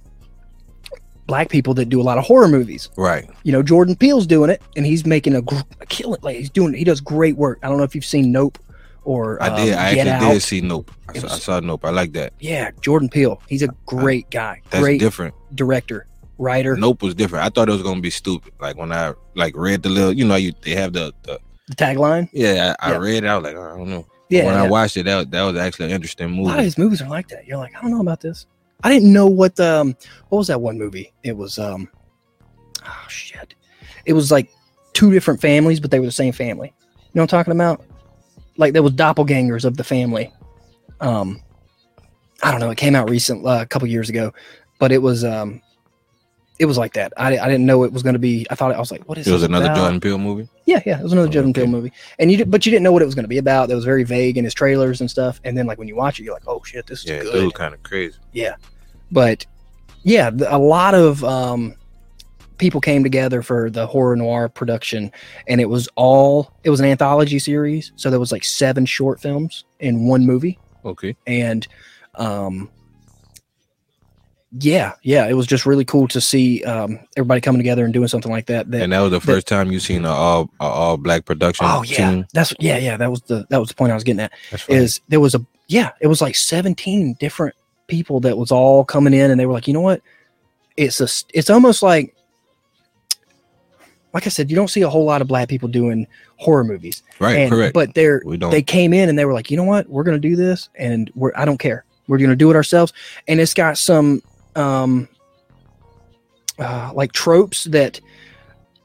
[SPEAKER 2] black people that do a lot of horror movies.
[SPEAKER 1] Right.
[SPEAKER 2] you know Jordan Peele's doing it, and he's making a, gr- a killing. Like he's doing, he does great work. I don't know if you've seen Nope or
[SPEAKER 1] I did.
[SPEAKER 2] um,
[SPEAKER 1] I
[SPEAKER 2] Get
[SPEAKER 1] actually
[SPEAKER 2] Out.
[SPEAKER 1] did see Nope. I saw, I saw Nope. I like that.
[SPEAKER 2] Yeah, Jordan Peele. He's a great guy,
[SPEAKER 1] That's
[SPEAKER 2] great
[SPEAKER 1] different.
[SPEAKER 2] director. writer.
[SPEAKER 1] Nope was different. I thought it was gonna be stupid. Like when I like read the little, you know, you they have the, the
[SPEAKER 2] The tagline.
[SPEAKER 1] yeah. I, I read it. I was like, I don't know.
[SPEAKER 2] Yeah,
[SPEAKER 1] when
[SPEAKER 2] yeah.
[SPEAKER 1] I watched it, that that was actually an interesting movie.
[SPEAKER 2] a lot of his movies are like that. You're like, I don't know about this. I didn't know what the um, what was that one movie? It was um, oh shit, it was like two different families, but they were the same family. You know what I'm talking about? Like there was doppelgangers of the family. Um, I don't know. It came out recent uh, a couple years ago, but it was um, it was like that. I, I didn't know it was going to be. I thought I was like, what is
[SPEAKER 1] It was another
[SPEAKER 2] about?
[SPEAKER 1] Jordan Peele movie.
[SPEAKER 2] Yeah, yeah, it was another
[SPEAKER 1] Oh,
[SPEAKER 2] Jordan Peele movie, and you did, but you didn't know what it was going to be about. That was very vague in his trailers and stuff. And then like when you watch it, you're like, oh shit, this is
[SPEAKER 1] Yeah,
[SPEAKER 2] good.
[SPEAKER 1] dude, kind of crazy.
[SPEAKER 2] Yeah, but yeah, the, a lot of um, people came together for the Horror Noire production, and it was all it was an anthology series. So there was like seven short films in one movie,
[SPEAKER 1] Okay.
[SPEAKER 2] and um, yeah, yeah, it was just really cool to see um, everybody coming together and doing something like that. That
[SPEAKER 1] And that was the first time you seen an all a all black production
[SPEAKER 2] oh yeah,
[SPEAKER 1] team.
[SPEAKER 2] that's yeah, yeah. That was the that was the point I was getting at. Is there was a yeah it was like 17 different people that was all coming in and they were like you know what it's a it's almost like like i said you don't see a whole lot of black people doing horror movies
[SPEAKER 1] right,
[SPEAKER 2] and,
[SPEAKER 1] correct.
[SPEAKER 2] but they're
[SPEAKER 1] we don't.
[SPEAKER 2] they came in and they were like you know what we're gonna do this and we're i don't care we're gonna do it ourselves and it's got some um uh, like tropes that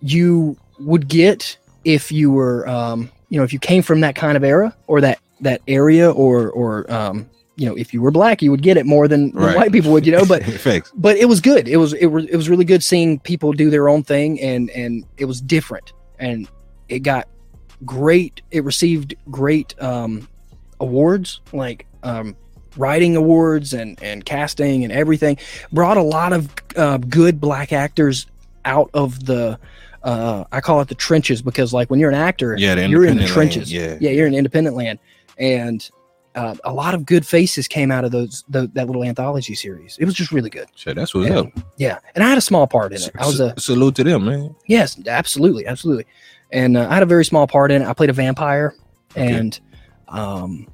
[SPEAKER 2] you would get if you were um you know if you came from that kind of era or that that area or or um you know if you were black you would get it more than, than
[SPEAKER 1] Right.
[SPEAKER 2] white people would you know but but it was good. It was it was it was really good seeing people do their own thing and and it was different and it got great. It received great um, awards like um, writing awards and and casting and everything. Brought a lot of uh, good black actors out of the. Uh, I call it the trenches because like when you're an actor,
[SPEAKER 1] Yeah,
[SPEAKER 2] you're in the trenches.
[SPEAKER 1] yeah.
[SPEAKER 2] yeah, you're in independent land, and uh, a lot of good faces came out of those the, that little anthology series. It was just really good.
[SPEAKER 1] That's what's
[SPEAKER 2] Yeah.
[SPEAKER 1] up.
[SPEAKER 2] Yeah, and I had a small part in it. I was a
[SPEAKER 1] salute to them, man.
[SPEAKER 2] yes, absolutely, absolutely, and uh, I had a very small part in it. I played a vampire,
[SPEAKER 1] Okay.
[SPEAKER 2] and um,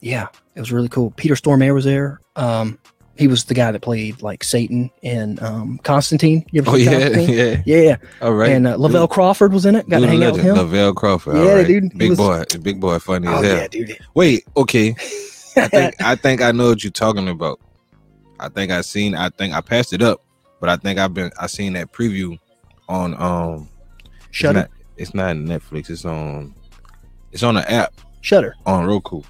[SPEAKER 2] yeah, it was really cool. Peter Stormare was there. Um, he was the guy that played like Satan in um, Constantine. You ever
[SPEAKER 1] Oh yeah,
[SPEAKER 2] Constantine?
[SPEAKER 1] yeah.
[SPEAKER 2] yeah, yeah.
[SPEAKER 1] All right.
[SPEAKER 2] And uh, Lavell Crawford was in it. Got
[SPEAKER 1] Dude,
[SPEAKER 2] to hang out with him.
[SPEAKER 1] Lavell Crawford.
[SPEAKER 2] Yeah,
[SPEAKER 1] right.
[SPEAKER 2] dude,
[SPEAKER 1] Big
[SPEAKER 2] was-
[SPEAKER 1] boy, big boy, funny
[SPEAKER 2] oh
[SPEAKER 1] as hell.
[SPEAKER 2] yeah, dude.
[SPEAKER 1] Wait, okay. I think I think I know what you're talking about. I think I seen. I think I passed it up, but I think I've been. I seen that preview on um.
[SPEAKER 2] Shudder,
[SPEAKER 1] It's not, it's not Netflix. It's on. It's on the app
[SPEAKER 2] Shudder.
[SPEAKER 1] on Roku.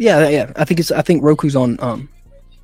[SPEAKER 2] Yeah, yeah. I think it's. I think Roku's on. Um,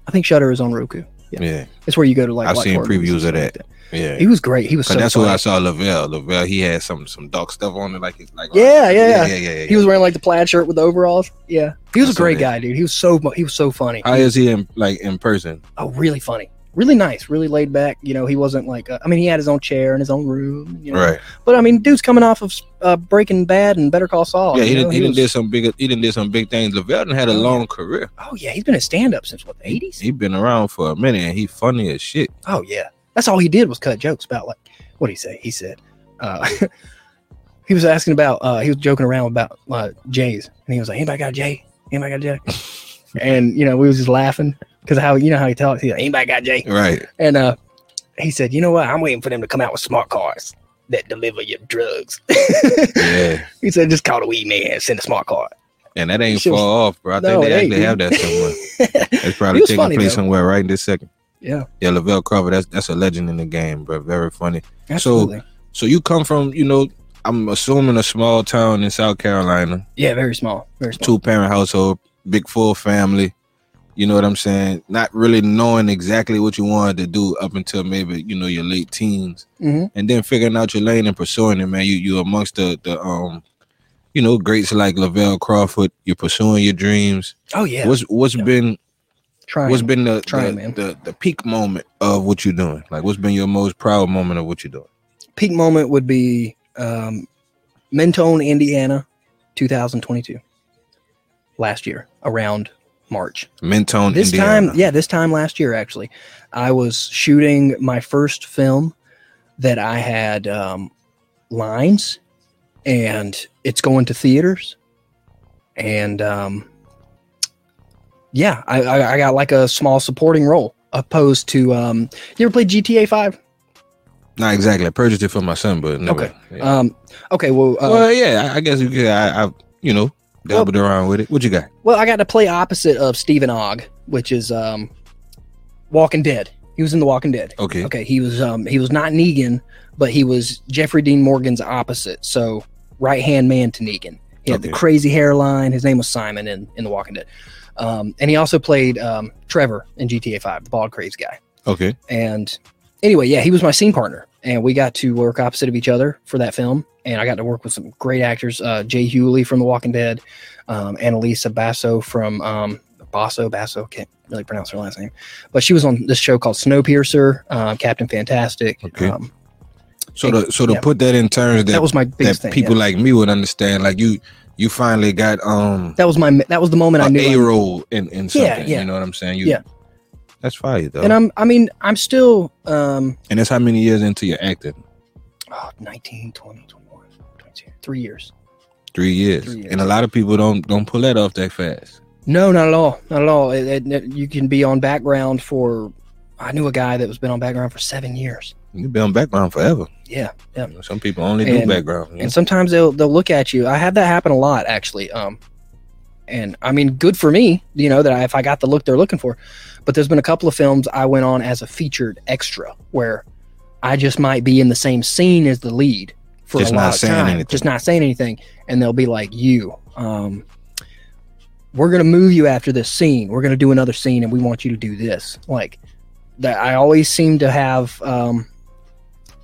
[SPEAKER 2] I think Shudder is on Roku. Yeah,
[SPEAKER 1] Yeah,
[SPEAKER 2] it's where you go to like.
[SPEAKER 1] I've seen previews of that.
[SPEAKER 2] like
[SPEAKER 1] yeah.
[SPEAKER 2] He was great. He was so.
[SPEAKER 1] That's
[SPEAKER 2] funny.
[SPEAKER 1] where I saw Lavell. Lavell, he had some some dark stuff on it, like like
[SPEAKER 2] Yeah, yeah, yeah.
[SPEAKER 1] yeah, yeah. yeah,
[SPEAKER 2] He was wearing like the plaid shirt with the overalls. Yeah, he was
[SPEAKER 1] I
[SPEAKER 2] a great
[SPEAKER 1] that.
[SPEAKER 2] guy, dude. He was so he was so funny.
[SPEAKER 1] How is he in like in person?
[SPEAKER 2] oh, really funny, really nice, really laid back. You know, he wasn't like. Uh, I mean, he had his own chair in his own room. You know?
[SPEAKER 1] Right.
[SPEAKER 2] But I mean, dude's coming off of uh, Breaking Bad and Better Call Saul.
[SPEAKER 1] yeah, he didn't. He, didn't
[SPEAKER 2] was-
[SPEAKER 1] did some big. He didn't did some big things. Lavell had a
[SPEAKER 2] Oh,
[SPEAKER 1] long career.
[SPEAKER 2] Oh yeah, he's been a stand up since what the eighties.
[SPEAKER 1] He's been around for a minute, and he funny as shit.
[SPEAKER 2] Oh yeah, that's all he did was cut jokes about like what he say? He said uh, he was asking about uh, he was joking around about uh, J's, and he was like, "Anybody got a J? Anybody got a J?" and you know we was just laughing because how you know how he talks. He's like, "Anybody got Jay?
[SPEAKER 1] Right.
[SPEAKER 2] And uh, he said, "You know what? I'm waiting for them to come out with smart cars that deliver your drugs."
[SPEAKER 1] Yeah.
[SPEAKER 2] he said, "Just call the weed man, send a smart car."
[SPEAKER 1] And that ain't
[SPEAKER 2] Shit was-
[SPEAKER 1] far off, bro. I
[SPEAKER 2] No,
[SPEAKER 1] think they actually have that somewhere. It's probably
[SPEAKER 2] was
[SPEAKER 1] taking
[SPEAKER 2] funny,
[SPEAKER 1] place
[SPEAKER 2] though.
[SPEAKER 1] somewhere right in this second.
[SPEAKER 2] yeah,
[SPEAKER 1] Yeah, Lavell Crawford, that's that's a legend in the game, bro. Very funny.
[SPEAKER 2] absolutely.
[SPEAKER 1] So you come from, you know, I'm assuming a small town in South Carolina,
[SPEAKER 2] yeah, very small, very small.
[SPEAKER 1] two parent household, big full family. You know what I'm saying? Not really knowing exactly what you wanted to do up until maybe you know your late teens,
[SPEAKER 2] hmm
[SPEAKER 1] and then figuring out your lane and pursuing it, man. You you amongst the the um, you know, greats like Lavell Crawford. You're pursuing your dreams.
[SPEAKER 2] Oh yeah,
[SPEAKER 1] What's what's
[SPEAKER 2] Yeah.
[SPEAKER 1] been
[SPEAKER 2] trying.
[SPEAKER 1] what's been the
[SPEAKER 2] Trying,
[SPEAKER 1] the,
[SPEAKER 2] man.
[SPEAKER 1] the the peak moment of what you're doing? Like what's been your most proud moment of what you're doing?
[SPEAKER 2] peak moment would be um, Mentone, Indiana, 2022. Last year, around March.
[SPEAKER 1] Mentone,
[SPEAKER 2] This
[SPEAKER 1] Indiana.
[SPEAKER 2] time, yeah, this time last year, actually, I was shooting my first film that I had um, lines, and it's going to theaters, and um, yeah, I, I, I got like a small supporting role opposed to um, you ever played GTA Five?
[SPEAKER 1] Not exactly. I purchased it for my son, but never.
[SPEAKER 2] Okay.
[SPEAKER 1] Yeah.
[SPEAKER 2] Um, okay, well, uh,
[SPEAKER 1] well, yeah, I, I guess you could. I, I you know, dabbled around with it. What you got?
[SPEAKER 2] well, I got to play opposite of Steven Ogg, which is um, Walking Dead. He was in The Walking Dead.
[SPEAKER 1] Okay.
[SPEAKER 2] Okay, he was um, he was not Negan, but he was Jeffrey Dean Morgan's opposite. So right hand man to Negan. He had the crazy hairline. His name was Simon in in The Walking Dead. Um, and he also played um, Trevor in GTA Five, the bald crazy guy.
[SPEAKER 1] Okay.
[SPEAKER 2] And anyway, yeah, he was my scene partner, and we got to work opposite of each other for that film. And I got to work with some great actors: uh, Jay Hewley from The Walking Dead, um, Annalise Basso from um, Basso Basso. Can't really pronounce her last name, but she was on this show called Snowpiercer, uh, Captain Fantastic.
[SPEAKER 1] Okay.
[SPEAKER 2] Um,
[SPEAKER 1] So to so to
[SPEAKER 2] Yeah.
[SPEAKER 1] put that in terms that
[SPEAKER 2] that was my biggest
[SPEAKER 1] that
[SPEAKER 2] thing.
[SPEAKER 1] people
[SPEAKER 2] yeah.
[SPEAKER 1] like me would understand, like you you finally got um
[SPEAKER 2] that was my that was the moment I knew.
[SPEAKER 1] A role in in something.
[SPEAKER 2] Yeah, yeah.
[SPEAKER 1] You know what I'm saying? You,
[SPEAKER 2] Yeah.
[SPEAKER 1] That's fire though.
[SPEAKER 2] and I'm I mean I'm still um
[SPEAKER 1] and that's how many years into your acting?
[SPEAKER 2] oh, 19, 20, 21, 22, three years.
[SPEAKER 1] Three years.
[SPEAKER 2] Three years.
[SPEAKER 1] And a lot of people don't don't pull that off that fast.
[SPEAKER 2] No, not at all. Not at all. It, it- you can be on background for. I knew a guy that was been on background for seven years.
[SPEAKER 1] You've been on background forever.
[SPEAKER 2] Yeah, yeah.
[SPEAKER 1] Some people only do
[SPEAKER 2] And-
[SPEAKER 1] background. know?
[SPEAKER 2] And sometimes they'll they'll look at you. I have that happen a lot actually. Um, and I mean, good for me, you know, that I, if I got the look they're looking for. But there's been a couple of films I went on as a featured extra where I just might be in the same scene as the lead for
[SPEAKER 1] Just
[SPEAKER 2] a
[SPEAKER 1] not
[SPEAKER 2] lot of
[SPEAKER 1] saying
[SPEAKER 2] time,
[SPEAKER 1] anything.
[SPEAKER 2] just not saying anything, and they'll be like, "You, um, we're gonna move you after this scene. We're gonna do another scene, and we want you to do this." Like that, I always seem to have um,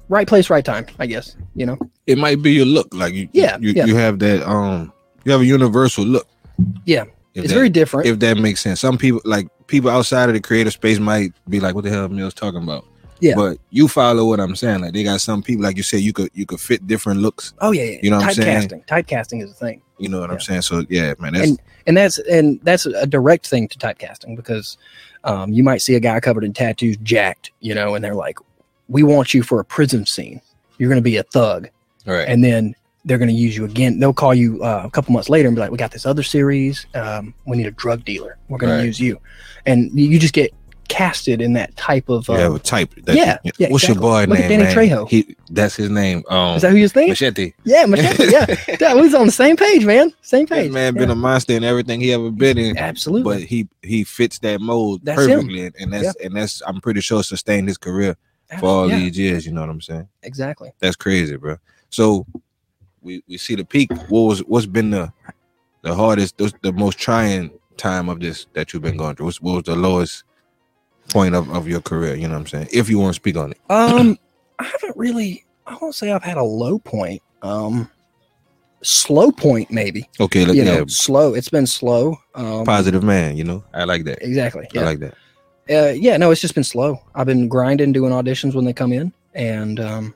[SPEAKER 2] right place, right time. I guess you know.
[SPEAKER 1] it might be your look. Like you
[SPEAKER 2] Yeah,
[SPEAKER 1] you,
[SPEAKER 2] yeah.
[SPEAKER 1] you have that um you have a universal look.
[SPEAKER 2] Yeah,
[SPEAKER 1] If
[SPEAKER 2] it's
[SPEAKER 1] that,
[SPEAKER 2] very different.
[SPEAKER 1] if that makes sense. Some people like people outside of the creative space might be like, what the hell Mill's talking about?
[SPEAKER 2] Yeah.
[SPEAKER 1] But you follow what I'm saying. Like they got some people, like you said, you could you could fit different looks.
[SPEAKER 2] Oh yeah, yeah.
[SPEAKER 1] You know what I'm saying?
[SPEAKER 2] typecasting. Typecasting is a thing,
[SPEAKER 1] You know what I'm saying? So yeah, man, that's
[SPEAKER 2] And- and that's and that's a direct thing to typecasting because um, you might see a guy covered in tattoos, jacked, you know, and they're like, "We want you for a prison scene. You're going to be a thug,"
[SPEAKER 1] all right.
[SPEAKER 2] and then they're going to use you again. They'll call you uh, a couple months later and be like, "We got this other series. Um, we need a drug dealer. We're going
[SPEAKER 1] Right.
[SPEAKER 2] to use you," and you just get casted in that type of. Uh,
[SPEAKER 1] have a type. That,
[SPEAKER 2] yeah, yeah,
[SPEAKER 1] What's
[SPEAKER 2] exactly.
[SPEAKER 1] your boy
[SPEAKER 2] Look at
[SPEAKER 1] name?
[SPEAKER 2] Danny
[SPEAKER 1] man?
[SPEAKER 2] Trejo.
[SPEAKER 1] He that's his name. Um,
[SPEAKER 2] is that who you think?
[SPEAKER 1] Machete.
[SPEAKER 2] Yeah, Machete. Yeah, yeah, we was on the same page, man. Same page.
[SPEAKER 1] man been a monster in everything he ever been in.
[SPEAKER 2] Absolutely.
[SPEAKER 1] But he he fits that mold
[SPEAKER 2] That's
[SPEAKER 1] perfectly, and, and that's and that's I'm pretty sure sustained his career for all
[SPEAKER 2] yeah,
[SPEAKER 1] these years. You know what I'm saying?
[SPEAKER 2] exactly.
[SPEAKER 1] That's crazy, bro. So we we see the peak. What was what's been the the hardest, the, the most trying time of this that you've been going through? What's, what was the lowest point of, of your career? You know what I'm saying? If you want to speak on it,
[SPEAKER 2] Um, I haven't really. I won't say I've had a low point. Um, slow point maybe.
[SPEAKER 1] okay, look,
[SPEAKER 2] you
[SPEAKER 1] yeah,
[SPEAKER 2] know, slow. It's been slow. Um,
[SPEAKER 1] positive man. You know, I like that.
[SPEAKER 2] exactly.
[SPEAKER 1] I
[SPEAKER 2] Yeah.
[SPEAKER 1] like that.
[SPEAKER 2] uh, yeah. No, it's just been slow. I've been grinding, doing auditions when they come in, and um,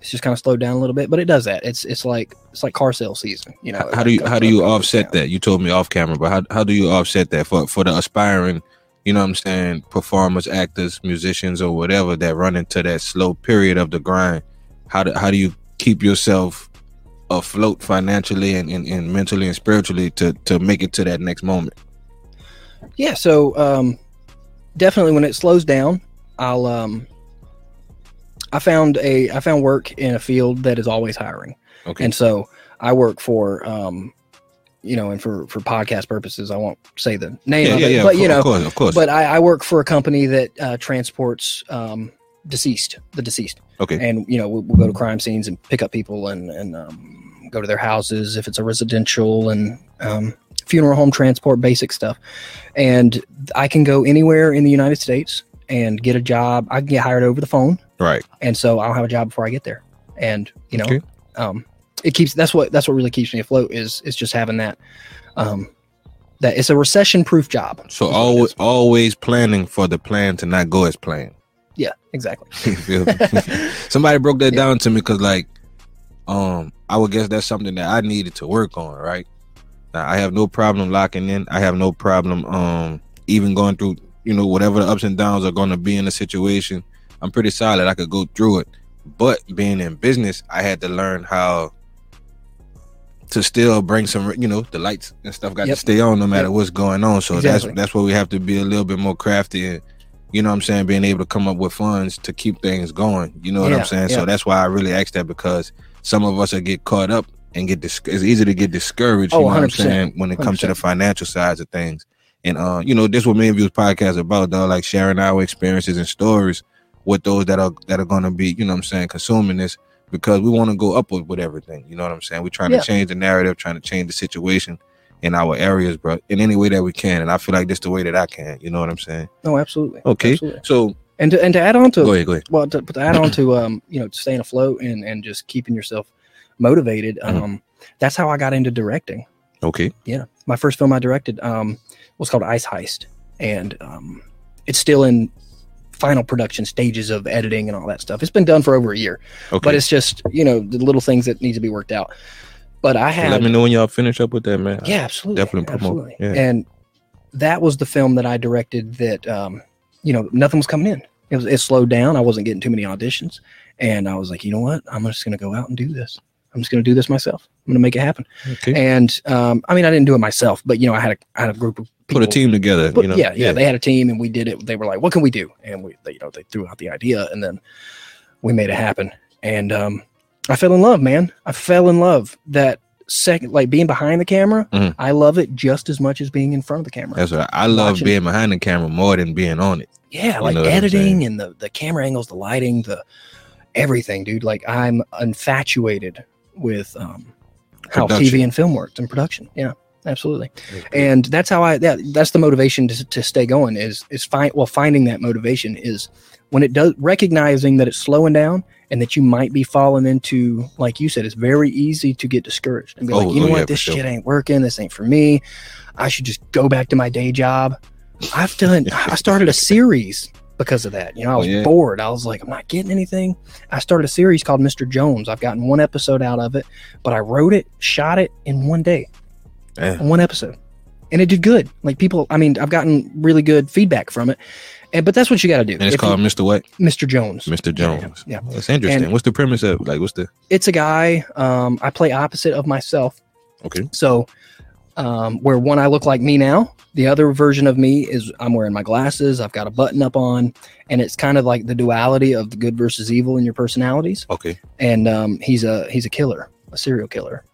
[SPEAKER 2] it's just kind of slowed down a little bit. But it does that. It's it's like it's like car sale season. You know.
[SPEAKER 1] How, do you how do you offset that? You told me off camera, but how how do you offset that for for the aspiring, you know what I'm saying, performers, actors, musicians, or whatever that run into that slow period of the grind? How do how do you keep yourself afloat financially and, and, and mentally and spiritually to to make it to that next moment?
[SPEAKER 2] Yeah, so um, definitely when it slows down, I'll um, I found a I found work in a field that is always hiring,
[SPEAKER 1] Okay.
[SPEAKER 2] and so I work for um, you know, and for for podcast purposes, I won't say the name
[SPEAKER 1] yeah,
[SPEAKER 2] of
[SPEAKER 1] yeah,
[SPEAKER 2] it,
[SPEAKER 1] yeah.
[SPEAKER 2] but
[SPEAKER 1] of,
[SPEAKER 2] you know,
[SPEAKER 1] of course, of course.
[SPEAKER 2] but I, I work for a company that uh, transports um, deceased, the deceased,
[SPEAKER 1] okay.
[SPEAKER 2] and you know we'll, we'll go to crime scenes and pick up people and and um, go to their houses if it's a residential and um, funeral home transport, basic stuff. And I can go anywhere in the United States and get a job. I can get hired over the phone,
[SPEAKER 1] Right.
[SPEAKER 2] and so I'll have a job before I get there. And you know,
[SPEAKER 1] Okay.
[SPEAKER 2] um, it keeps that's what that's what really keeps me afloat is is just having that. Um, that it's a recession proof job.
[SPEAKER 1] So
[SPEAKER 2] is what it
[SPEAKER 1] always always planning for the plan to not go as planned.
[SPEAKER 2] Yeah, exactly.
[SPEAKER 1] You feel me? Somebody broke that
[SPEAKER 2] Yeah.
[SPEAKER 1] down to me because, like, um, I would guess that's something that I needed to work on. Right now, I have no problem locking in. I have no problem, um, even going through, you know, whatever the ups and downs are going to be in the situation. I'm pretty solid. I could go through it. But being in business, I had to learn how to still bring some, you know, the lights and stuff got
[SPEAKER 2] Yep.
[SPEAKER 1] to stay on no matter
[SPEAKER 2] Yep.
[SPEAKER 1] what's going on. So
[SPEAKER 2] Exactly.
[SPEAKER 1] that's that's where we have to be a little bit more crafty and you know what I'm saying, being able to come up with funds to keep things going. You know what
[SPEAKER 2] Yeah,
[SPEAKER 1] I'm saying?
[SPEAKER 2] yeah.
[SPEAKER 1] So that's why I really asked that because some of us are get caught up and get dis- it's easy to get discouraged, you
[SPEAKER 2] Oh,
[SPEAKER 1] know what I'm saying, when it comes to the financial sides of things. And uh, you know, this what me and Views podcast about, though, like sharing our experiences and stories with those that are that are gonna be, you know what I'm saying, consuming this because we want to go upward with everything. You know what I'm saying? We're trying
[SPEAKER 2] Yeah.
[SPEAKER 1] to change the narrative, trying to change the situation in our areas, bro, in any way that we can. And I feel like this the way that I can. You know what I'm saying?
[SPEAKER 2] No, absolutely.
[SPEAKER 1] Okay.
[SPEAKER 2] Absolutely.
[SPEAKER 1] So
[SPEAKER 2] And to and to add on to
[SPEAKER 1] go ahead, go ahead.
[SPEAKER 2] well to, to add on to um you know staying afloat and and just keeping yourself motivated
[SPEAKER 1] Mhm.
[SPEAKER 2] um that's how i got into directing
[SPEAKER 1] Okay.
[SPEAKER 2] yeah my first film i directed um was called ice heist. And um it's still in final production stages of editing and all that stuff. It's been done for over a year
[SPEAKER 1] Okay.
[SPEAKER 2] but it's just you know the little things that need to be worked out. But i had
[SPEAKER 1] Let me know when y'all finish up with that, man.
[SPEAKER 2] yeah absolutely
[SPEAKER 1] definitely promote,
[SPEAKER 2] absolutely.
[SPEAKER 1] yeah.
[SPEAKER 2] and that was the film that i directed that um you know nothing was coming in. It was it slowed down. I wasn't getting too many auditions. And i was like you know what? I'm just going to go out and do this. I'm just going to do this myself. I'm going to make it happen.
[SPEAKER 1] Okay.
[SPEAKER 2] and um i mean i didn't do it myself but you know i had a I had a group of people
[SPEAKER 1] Put a team together.
[SPEAKER 2] but
[SPEAKER 1] you know?
[SPEAKER 2] yeah, yeah, they had a team and we did it. They were like, "What can we do?" And we, they, you know, they threw out the idea and then we made it happen. And um, I fell in love, man. I fell in love. That second, like being behind the camera,
[SPEAKER 1] Mhm.
[SPEAKER 2] I love it just as much as being in front of the camera.
[SPEAKER 1] That's what I, love
[SPEAKER 2] Watching-
[SPEAKER 1] being behind the camera more than being on it.
[SPEAKER 2] yeah, like
[SPEAKER 1] know
[SPEAKER 2] editing and the the camera angles, the lighting, the everything, dude. Like I'm infatuated with um, how TV and film works and production. Yeah, absolutely. and that's how I that that's the motivation to, to stay going is is find well finding that motivation is when it does recognizing that it's slowing down and that you might be falling into like you said it's very easy to get discouraged and be like
[SPEAKER 1] Oh,
[SPEAKER 2] you know
[SPEAKER 1] oh,
[SPEAKER 2] what?
[SPEAKER 1] yeah,
[SPEAKER 2] this
[SPEAKER 1] sure.
[SPEAKER 2] shit ain't working. This ain't for me. I should just go back to my day job. I've done I started a series because of that. You know I
[SPEAKER 1] Oh,
[SPEAKER 2] was
[SPEAKER 1] yeah.
[SPEAKER 2] bored. I was like I'm not getting anything. I started a series called Mr. Jones. I've gotten one episode out of it but I wrote it shot it in one day
[SPEAKER 1] Yeah.
[SPEAKER 2] one episode and it did good like people i mean i've gotten really good feedback from it and but that's what you got to do
[SPEAKER 1] And it's
[SPEAKER 2] If
[SPEAKER 1] called
[SPEAKER 2] you-
[SPEAKER 1] Mr. What?
[SPEAKER 2] mr jones
[SPEAKER 1] Mr.
[SPEAKER 2] Yeah, yeah,
[SPEAKER 1] Jones.
[SPEAKER 2] yeah.
[SPEAKER 1] That's interesting.
[SPEAKER 2] And-
[SPEAKER 1] what's the premise of like what's the
[SPEAKER 2] it's a guy um i play opposite of myself
[SPEAKER 1] okay.
[SPEAKER 2] so um where one i look like me now the other version of me is i'm wearing my glasses i've got a button up on and it's kind of like the duality of the good versus evil in your personalities
[SPEAKER 1] Okay.
[SPEAKER 2] and um, he's a he's a killer, a serial killer,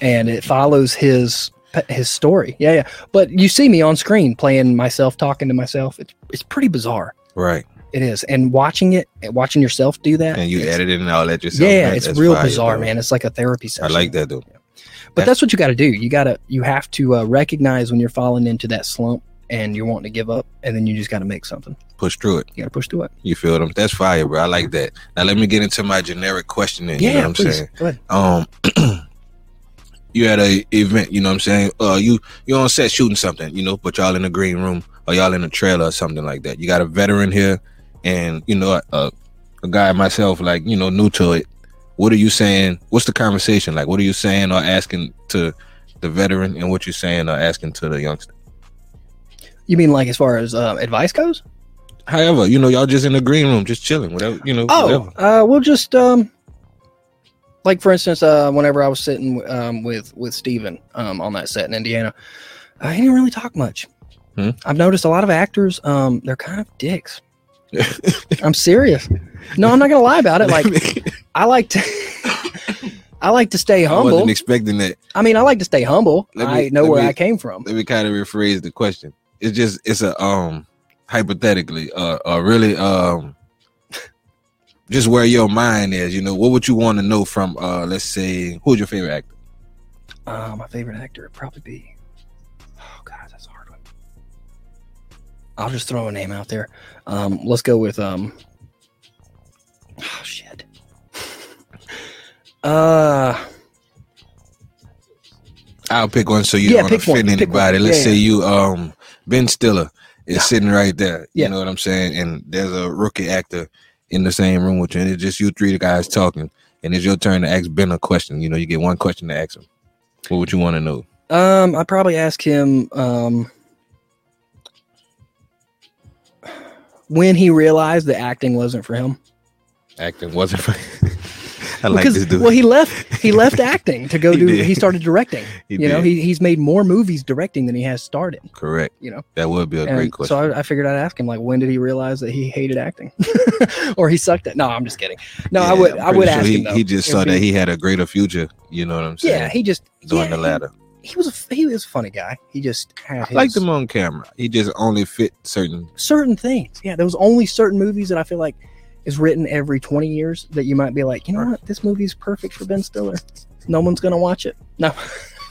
[SPEAKER 2] and it follows his his story. Yeah, yeah. But you see me on screen playing myself, talking to myself. It's it's pretty bizarre.
[SPEAKER 1] Right.
[SPEAKER 2] It is, and watching it, watching yourself do that.
[SPEAKER 1] And you
[SPEAKER 2] edit
[SPEAKER 1] it and all that yourself.
[SPEAKER 2] Yeah,
[SPEAKER 1] man.
[SPEAKER 2] it's real
[SPEAKER 1] fire,
[SPEAKER 2] bizarre,
[SPEAKER 1] bro.
[SPEAKER 2] man. It's like a therapy session.
[SPEAKER 1] I like that though.
[SPEAKER 2] But that's what you got to do. You got to you have to uh, recognize when you're falling into that slump and you're wanting to give up, and then you just got to make something.
[SPEAKER 1] Push through it.
[SPEAKER 2] You got to push through it.
[SPEAKER 1] You feel them? That's fire, bro. I like that. Now let me get into my generic questioning. you know what I'm
[SPEAKER 2] please.
[SPEAKER 1] saying?
[SPEAKER 2] Go ahead.
[SPEAKER 1] um you had a event, you know what I'm saying? Uh you you on set shooting something, you know, but y'all in the green room or y'all in a trailer or something like that. You got a veteran here and you know a, a guy myself like, you know, new to it. What are you saying? What's the conversation like? What are you saying or asking to the veteran and what you're saying or asking to the youngster?
[SPEAKER 2] You mean like as far as um, advice goes?
[SPEAKER 1] However, you know, y'all just in the green room, just chilling, whatever, you know,
[SPEAKER 2] Oh, uh, we'll just um, like for instance, uh, whenever I was sitting um with with Steven um on that set in Indiana, I didn't really talk much.
[SPEAKER 1] Hmm.
[SPEAKER 2] I've noticed a lot of actors um they're kind of dicks. I'm serious. No, I'm not gonna lie about it. Like I like to. I like to stay
[SPEAKER 1] I
[SPEAKER 2] humble.
[SPEAKER 1] wasn't expecting that.
[SPEAKER 2] I mean, I like to stay humble.
[SPEAKER 1] Me-
[SPEAKER 2] I know where
[SPEAKER 1] me-
[SPEAKER 2] I came from.
[SPEAKER 1] let me kind of rephrase the question. It's just it's a um hypothetically uh, uh really um just where your mind is. You know, what would you want to know from uh let's say who's your favorite actor?
[SPEAKER 2] Uh, my favorite actor would probably be. Oh God, that's a hard one. I'll just throw a name out there. Um, let's go with um. Oh shit. Uh,
[SPEAKER 1] I'll pick one so you
[SPEAKER 2] Yeah,
[SPEAKER 1] don't
[SPEAKER 2] pick
[SPEAKER 1] offend
[SPEAKER 2] one.
[SPEAKER 1] anybody. Let's
[SPEAKER 2] Yeah,
[SPEAKER 1] say
[SPEAKER 2] yeah.
[SPEAKER 1] you um Ben Stiller is sitting right there.
[SPEAKER 2] Yeah.
[SPEAKER 1] You know what I'm saying? And there's a rookie actor in the same room with you, and it's just you three guys talking, and it's your turn to ask Ben a question. You know, you get one question to ask him. What would you want to know?
[SPEAKER 2] um, I'd probably ask him um. When he realized that acting wasn't for him,
[SPEAKER 1] Acting wasn't for I like
[SPEAKER 2] because
[SPEAKER 1] this dude.
[SPEAKER 2] well, he left he left acting to go
[SPEAKER 1] He
[SPEAKER 2] do.
[SPEAKER 1] did.
[SPEAKER 2] He started directing.
[SPEAKER 1] He
[SPEAKER 2] you know, he, he's made more movies directing than he has started.
[SPEAKER 1] Correct.
[SPEAKER 2] You know,
[SPEAKER 1] That would be a
[SPEAKER 2] and
[SPEAKER 1] great question.
[SPEAKER 2] so I, I figured I'd ask him like, when did he realize that he hated acting, or he sucked at? No, I'm just kidding. No, I
[SPEAKER 1] Yeah,
[SPEAKER 2] would
[SPEAKER 1] I'm
[SPEAKER 2] I would
[SPEAKER 1] sure
[SPEAKER 2] ask
[SPEAKER 1] he,
[SPEAKER 2] him. Though,
[SPEAKER 1] he just saw that he had a greater future. You know what I'm saying?
[SPEAKER 2] yeah he just
[SPEAKER 1] doing
[SPEAKER 2] yeah,
[SPEAKER 1] the
[SPEAKER 2] he-
[SPEAKER 1] latter.
[SPEAKER 2] He, was a, he was a funny guy. He just had
[SPEAKER 1] I liked him on camera. He just only fit certain.
[SPEAKER 2] certain things. Yeah, there was only certain movies that I feel like is written every 20 years that you might be like, you know what, this movie's perfect for Ben Stiller. No one's gonna watch it. No,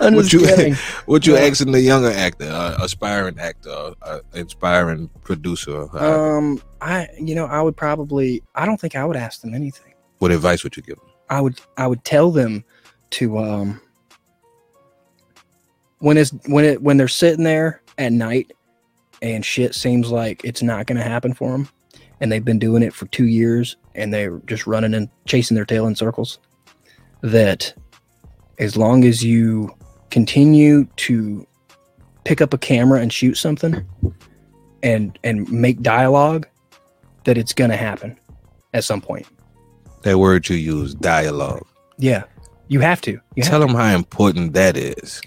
[SPEAKER 2] I'm
[SPEAKER 1] What
[SPEAKER 2] just
[SPEAKER 1] you-
[SPEAKER 2] kidding.
[SPEAKER 1] What you
[SPEAKER 2] Yeah.
[SPEAKER 1] asking the younger actor, uh, aspiring actor, uh, inspiring producer? Uh,
[SPEAKER 2] Um, I, you know, I would probably. I don't think I would ask them anything.
[SPEAKER 1] what advice would you give? Them?
[SPEAKER 2] I would, I would tell them to, um, when it's when it when they're sitting there at night and shit seems like it's not going to happen for them, and they've been doing it for two years and they're just running and chasing their tail in circles. That as long as you continue to pick up a camera and shoot something and and make dialogue, that it's going to happen at some point.
[SPEAKER 1] That word you use, dialogue.
[SPEAKER 2] Yeah, you have to. You have
[SPEAKER 1] Tell them how important that is.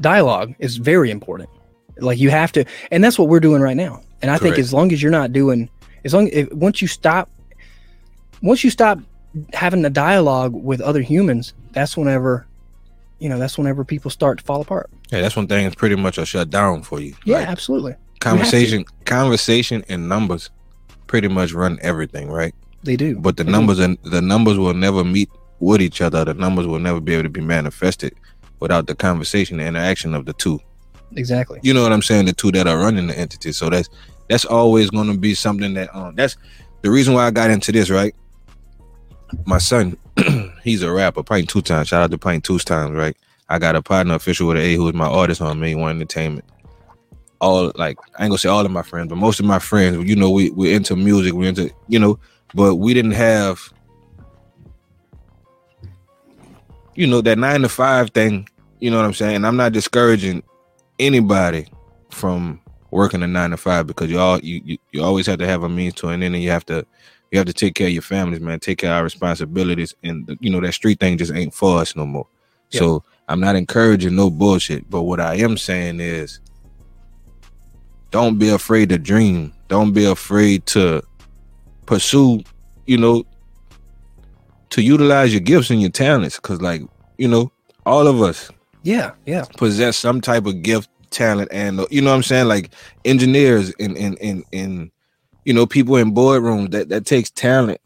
[SPEAKER 2] dialogue is very important. Like you have to, and that's what we're doing right now. And I think as long as you're not doing, as long if, once you stop, once you stop having a dialogue with other humans, that's whenever, you know, that's whenever people start to fall apart.
[SPEAKER 1] Yeah, that's one thing. It's pretty much a shut down for you.
[SPEAKER 2] Yeah,
[SPEAKER 1] Like,
[SPEAKER 2] absolutely.
[SPEAKER 1] conversation, conversation, and numbers pretty much run everything, right?
[SPEAKER 2] They do.
[SPEAKER 1] But the
[SPEAKER 2] They do.
[SPEAKER 1] numbers and the numbers will never meet with each other. The numbers will never be able to be manifested without the conversation, the interaction of the two.
[SPEAKER 2] exactly.
[SPEAKER 1] You know what I'm saying? The two that are running the entity. So that's that's always going to be something that um that's the reason why I got into this, right? My son, he's a rapper, Pint two times. Shout out to Pint two times, right? I got a partner official with A who is my artist on me, one entertainment. All like I ain't gonna say all of my friends, but most of my friends, you know, we we're into music, we're into you know, but we didn't have you know that nine to five thing. You know what I'm saying? I'm not discouraging anybody from working a nine to five because you all you, you you always have to have a means to an end, and you have to you have to take care of your families, man. Take care of our responsibilities, and you know that street thing just ain't for us no more.
[SPEAKER 2] Yep.
[SPEAKER 1] So I'm not encouraging no bullshit, but what I am saying is, don't be afraid to dream. Don't be afraid to pursue. You know, to utilize your gifts and your talents, because like you know, all of us
[SPEAKER 2] Yeah, yeah,
[SPEAKER 1] possess some type of gift, talent, and you know what I'm saying, like engineers and and and and you know people in boardrooms that that takes talent,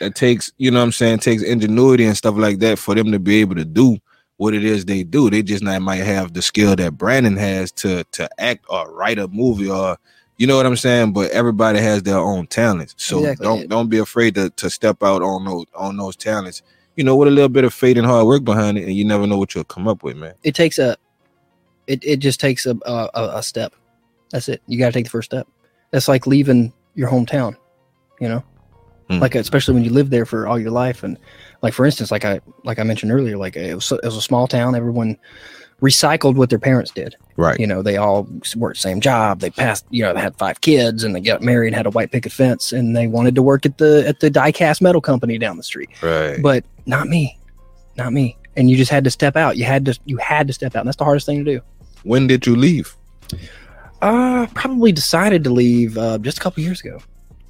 [SPEAKER 1] that takes you know what I'm saying, takes ingenuity and stuff like that for them to be able to do what it is they do. They just not might have the skill that Brandon has to to act or write a movie or you know what I'm saying. But everybody has their own talents, so
[SPEAKER 2] Exactly.
[SPEAKER 1] don't don't be afraid to to step out on those on those talents. You know, with a little bit of faith and hard work behind it, and you never know what you'll come up with, man.
[SPEAKER 2] it takes a, it it just takes a a, a- step. That's it. You got to take the first step. That's like leaving your hometown. You know,
[SPEAKER 1] Hmm.
[SPEAKER 2] like especially when you live there for all your life, and like for instance, like I like I mentioned earlier, like it was it was a small town. Everyone recycled what their parents did.
[SPEAKER 1] Right.
[SPEAKER 2] You know, they all worked the same job. They passed, you know, they had five kids and they got married, and had a white picket fence, and they wanted to work at the at the die cast metal company down the street.
[SPEAKER 1] Right.
[SPEAKER 2] But not me, not me. And you just had to step out. You had to you had to step out. And that's the hardest thing to do.
[SPEAKER 1] When did you leave?
[SPEAKER 2] Uh probably decided to leave uh, just a couple years ago.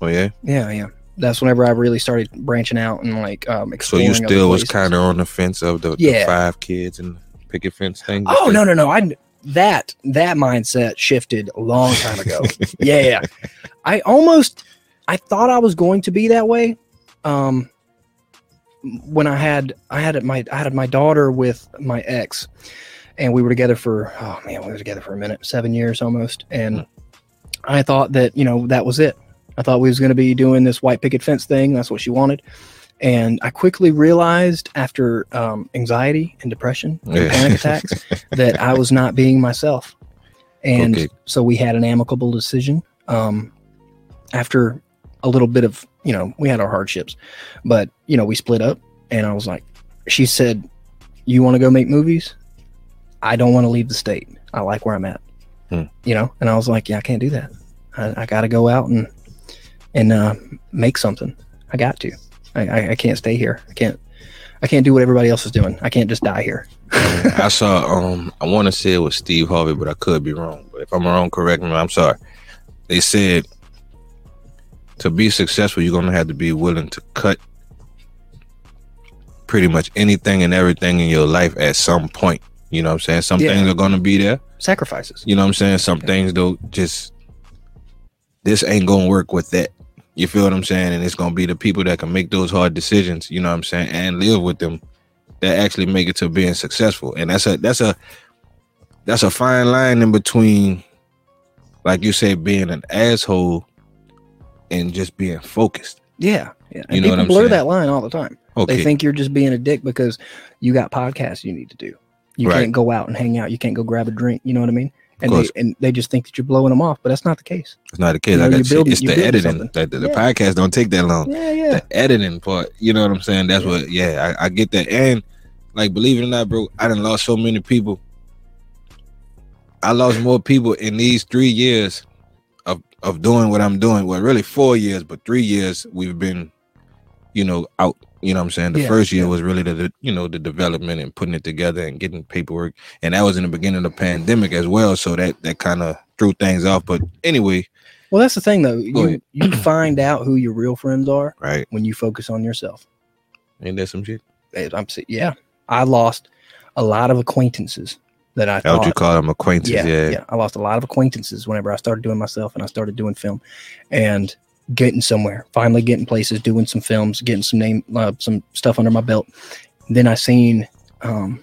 [SPEAKER 1] Oh yeah.
[SPEAKER 2] Yeah, yeah. That's whenever I really started branching out and like um
[SPEAKER 1] So you still was kind of on the fence of the, the five kids and picket fence thing.
[SPEAKER 2] Oh no no no! I that that mindset shifted a long time ago. yeah, yeah. I almost I thought I was going to be that way. Um, when I had I had my I had my daughter with my ex, and we were together for oh man we were together for a minute seven years almost, and I thought that you know that was it. I thought we was going to be doing this white picket fence thing. That's what she wanted. And I quickly realized after um, anxiety and depression and
[SPEAKER 1] Yeah.
[SPEAKER 2] panic attacks that I was not being myself. And
[SPEAKER 1] Okay.
[SPEAKER 2] so we had an amicable decision. Um, after a little bit of, you know, we had our hardships, but, you know, we split up. And I was like, she said, You want to go make movies? I don't want to leave the state. I like where I'm at.
[SPEAKER 1] Hmm.
[SPEAKER 2] You know, and I was like, Yeah, I can't do that. I, I got to go out and, and uh, make something. I got to. I, I, I can't stay here. I can't. I can't do what everybody else is doing. I can't just die here.
[SPEAKER 1] I saw um I want to say it was Steve Harvey, but I could be wrong. But if I'm wrong, correct me. I'm sorry. They said to be successful, you're gonna have to be willing to cut pretty much anything and everything in your life at some point. You know what I'm saying? Some
[SPEAKER 2] Yeah.
[SPEAKER 1] things are gonna be there.
[SPEAKER 2] Sacrifices.
[SPEAKER 1] You know what I'm saying? Some things though just this ain't gonna work with that. You feel what I'm saying? And it's gonna be the people that can make those hard decisions, you know what I'm saying, and live with them that actually make it to being successful. And that's a that's a that's a fine line in between like you say being an asshole and just being focused.
[SPEAKER 2] Yeah, yeah. And
[SPEAKER 1] You know what
[SPEAKER 2] people blur
[SPEAKER 1] saying?
[SPEAKER 2] that line all the time.
[SPEAKER 1] Okay.
[SPEAKER 2] They think you're just being a dick because you got podcasts you need to do. You
[SPEAKER 1] Right.
[SPEAKER 2] can't go out and hang out. You can't go grab a drink. You know what I mean? And they, and they just think that you're blowing them off, but that's not the case.
[SPEAKER 1] it's not the case.
[SPEAKER 2] you know,
[SPEAKER 1] I got
[SPEAKER 2] building-
[SPEAKER 1] it's the editing. That the, the
[SPEAKER 2] Yeah.
[SPEAKER 1] podcast don't take that long.
[SPEAKER 2] Yeah, yeah.
[SPEAKER 1] the editing part. You know what I'm saying? That's what. Yeah, I, I get that. And like, believe it or not, bro, I done lost so many people. I lost more people in these three years of of doing what I'm doing. Well, really four years, but three years we've been, you know, out. You know what I'm saying? The
[SPEAKER 2] Yeah,
[SPEAKER 1] first year
[SPEAKER 2] yeah.
[SPEAKER 1] was really the, you know the development and putting it together and getting paperwork, and that was in the beginning of the pandemic as well. So that that kind of threw things off. But anyway,
[SPEAKER 2] Well, that's the thing though. You you find out who your real friends are
[SPEAKER 1] right?
[SPEAKER 2] when you focus on yourself.
[SPEAKER 1] Ain't that some shit?
[SPEAKER 2] I'm yeah. I lost a lot of acquaintances that I
[SPEAKER 1] How would
[SPEAKER 2] thought
[SPEAKER 1] you call them acquaintances?
[SPEAKER 2] yeah,
[SPEAKER 1] Yeah,
[SPEAKER 2] yeah, I lost a lot of acquaintances whenever I started doing myself and I started doing film and getting somewhere, finally getting places, doing some films, getting some name, uh, some stuff under my belt. Then I seen, um,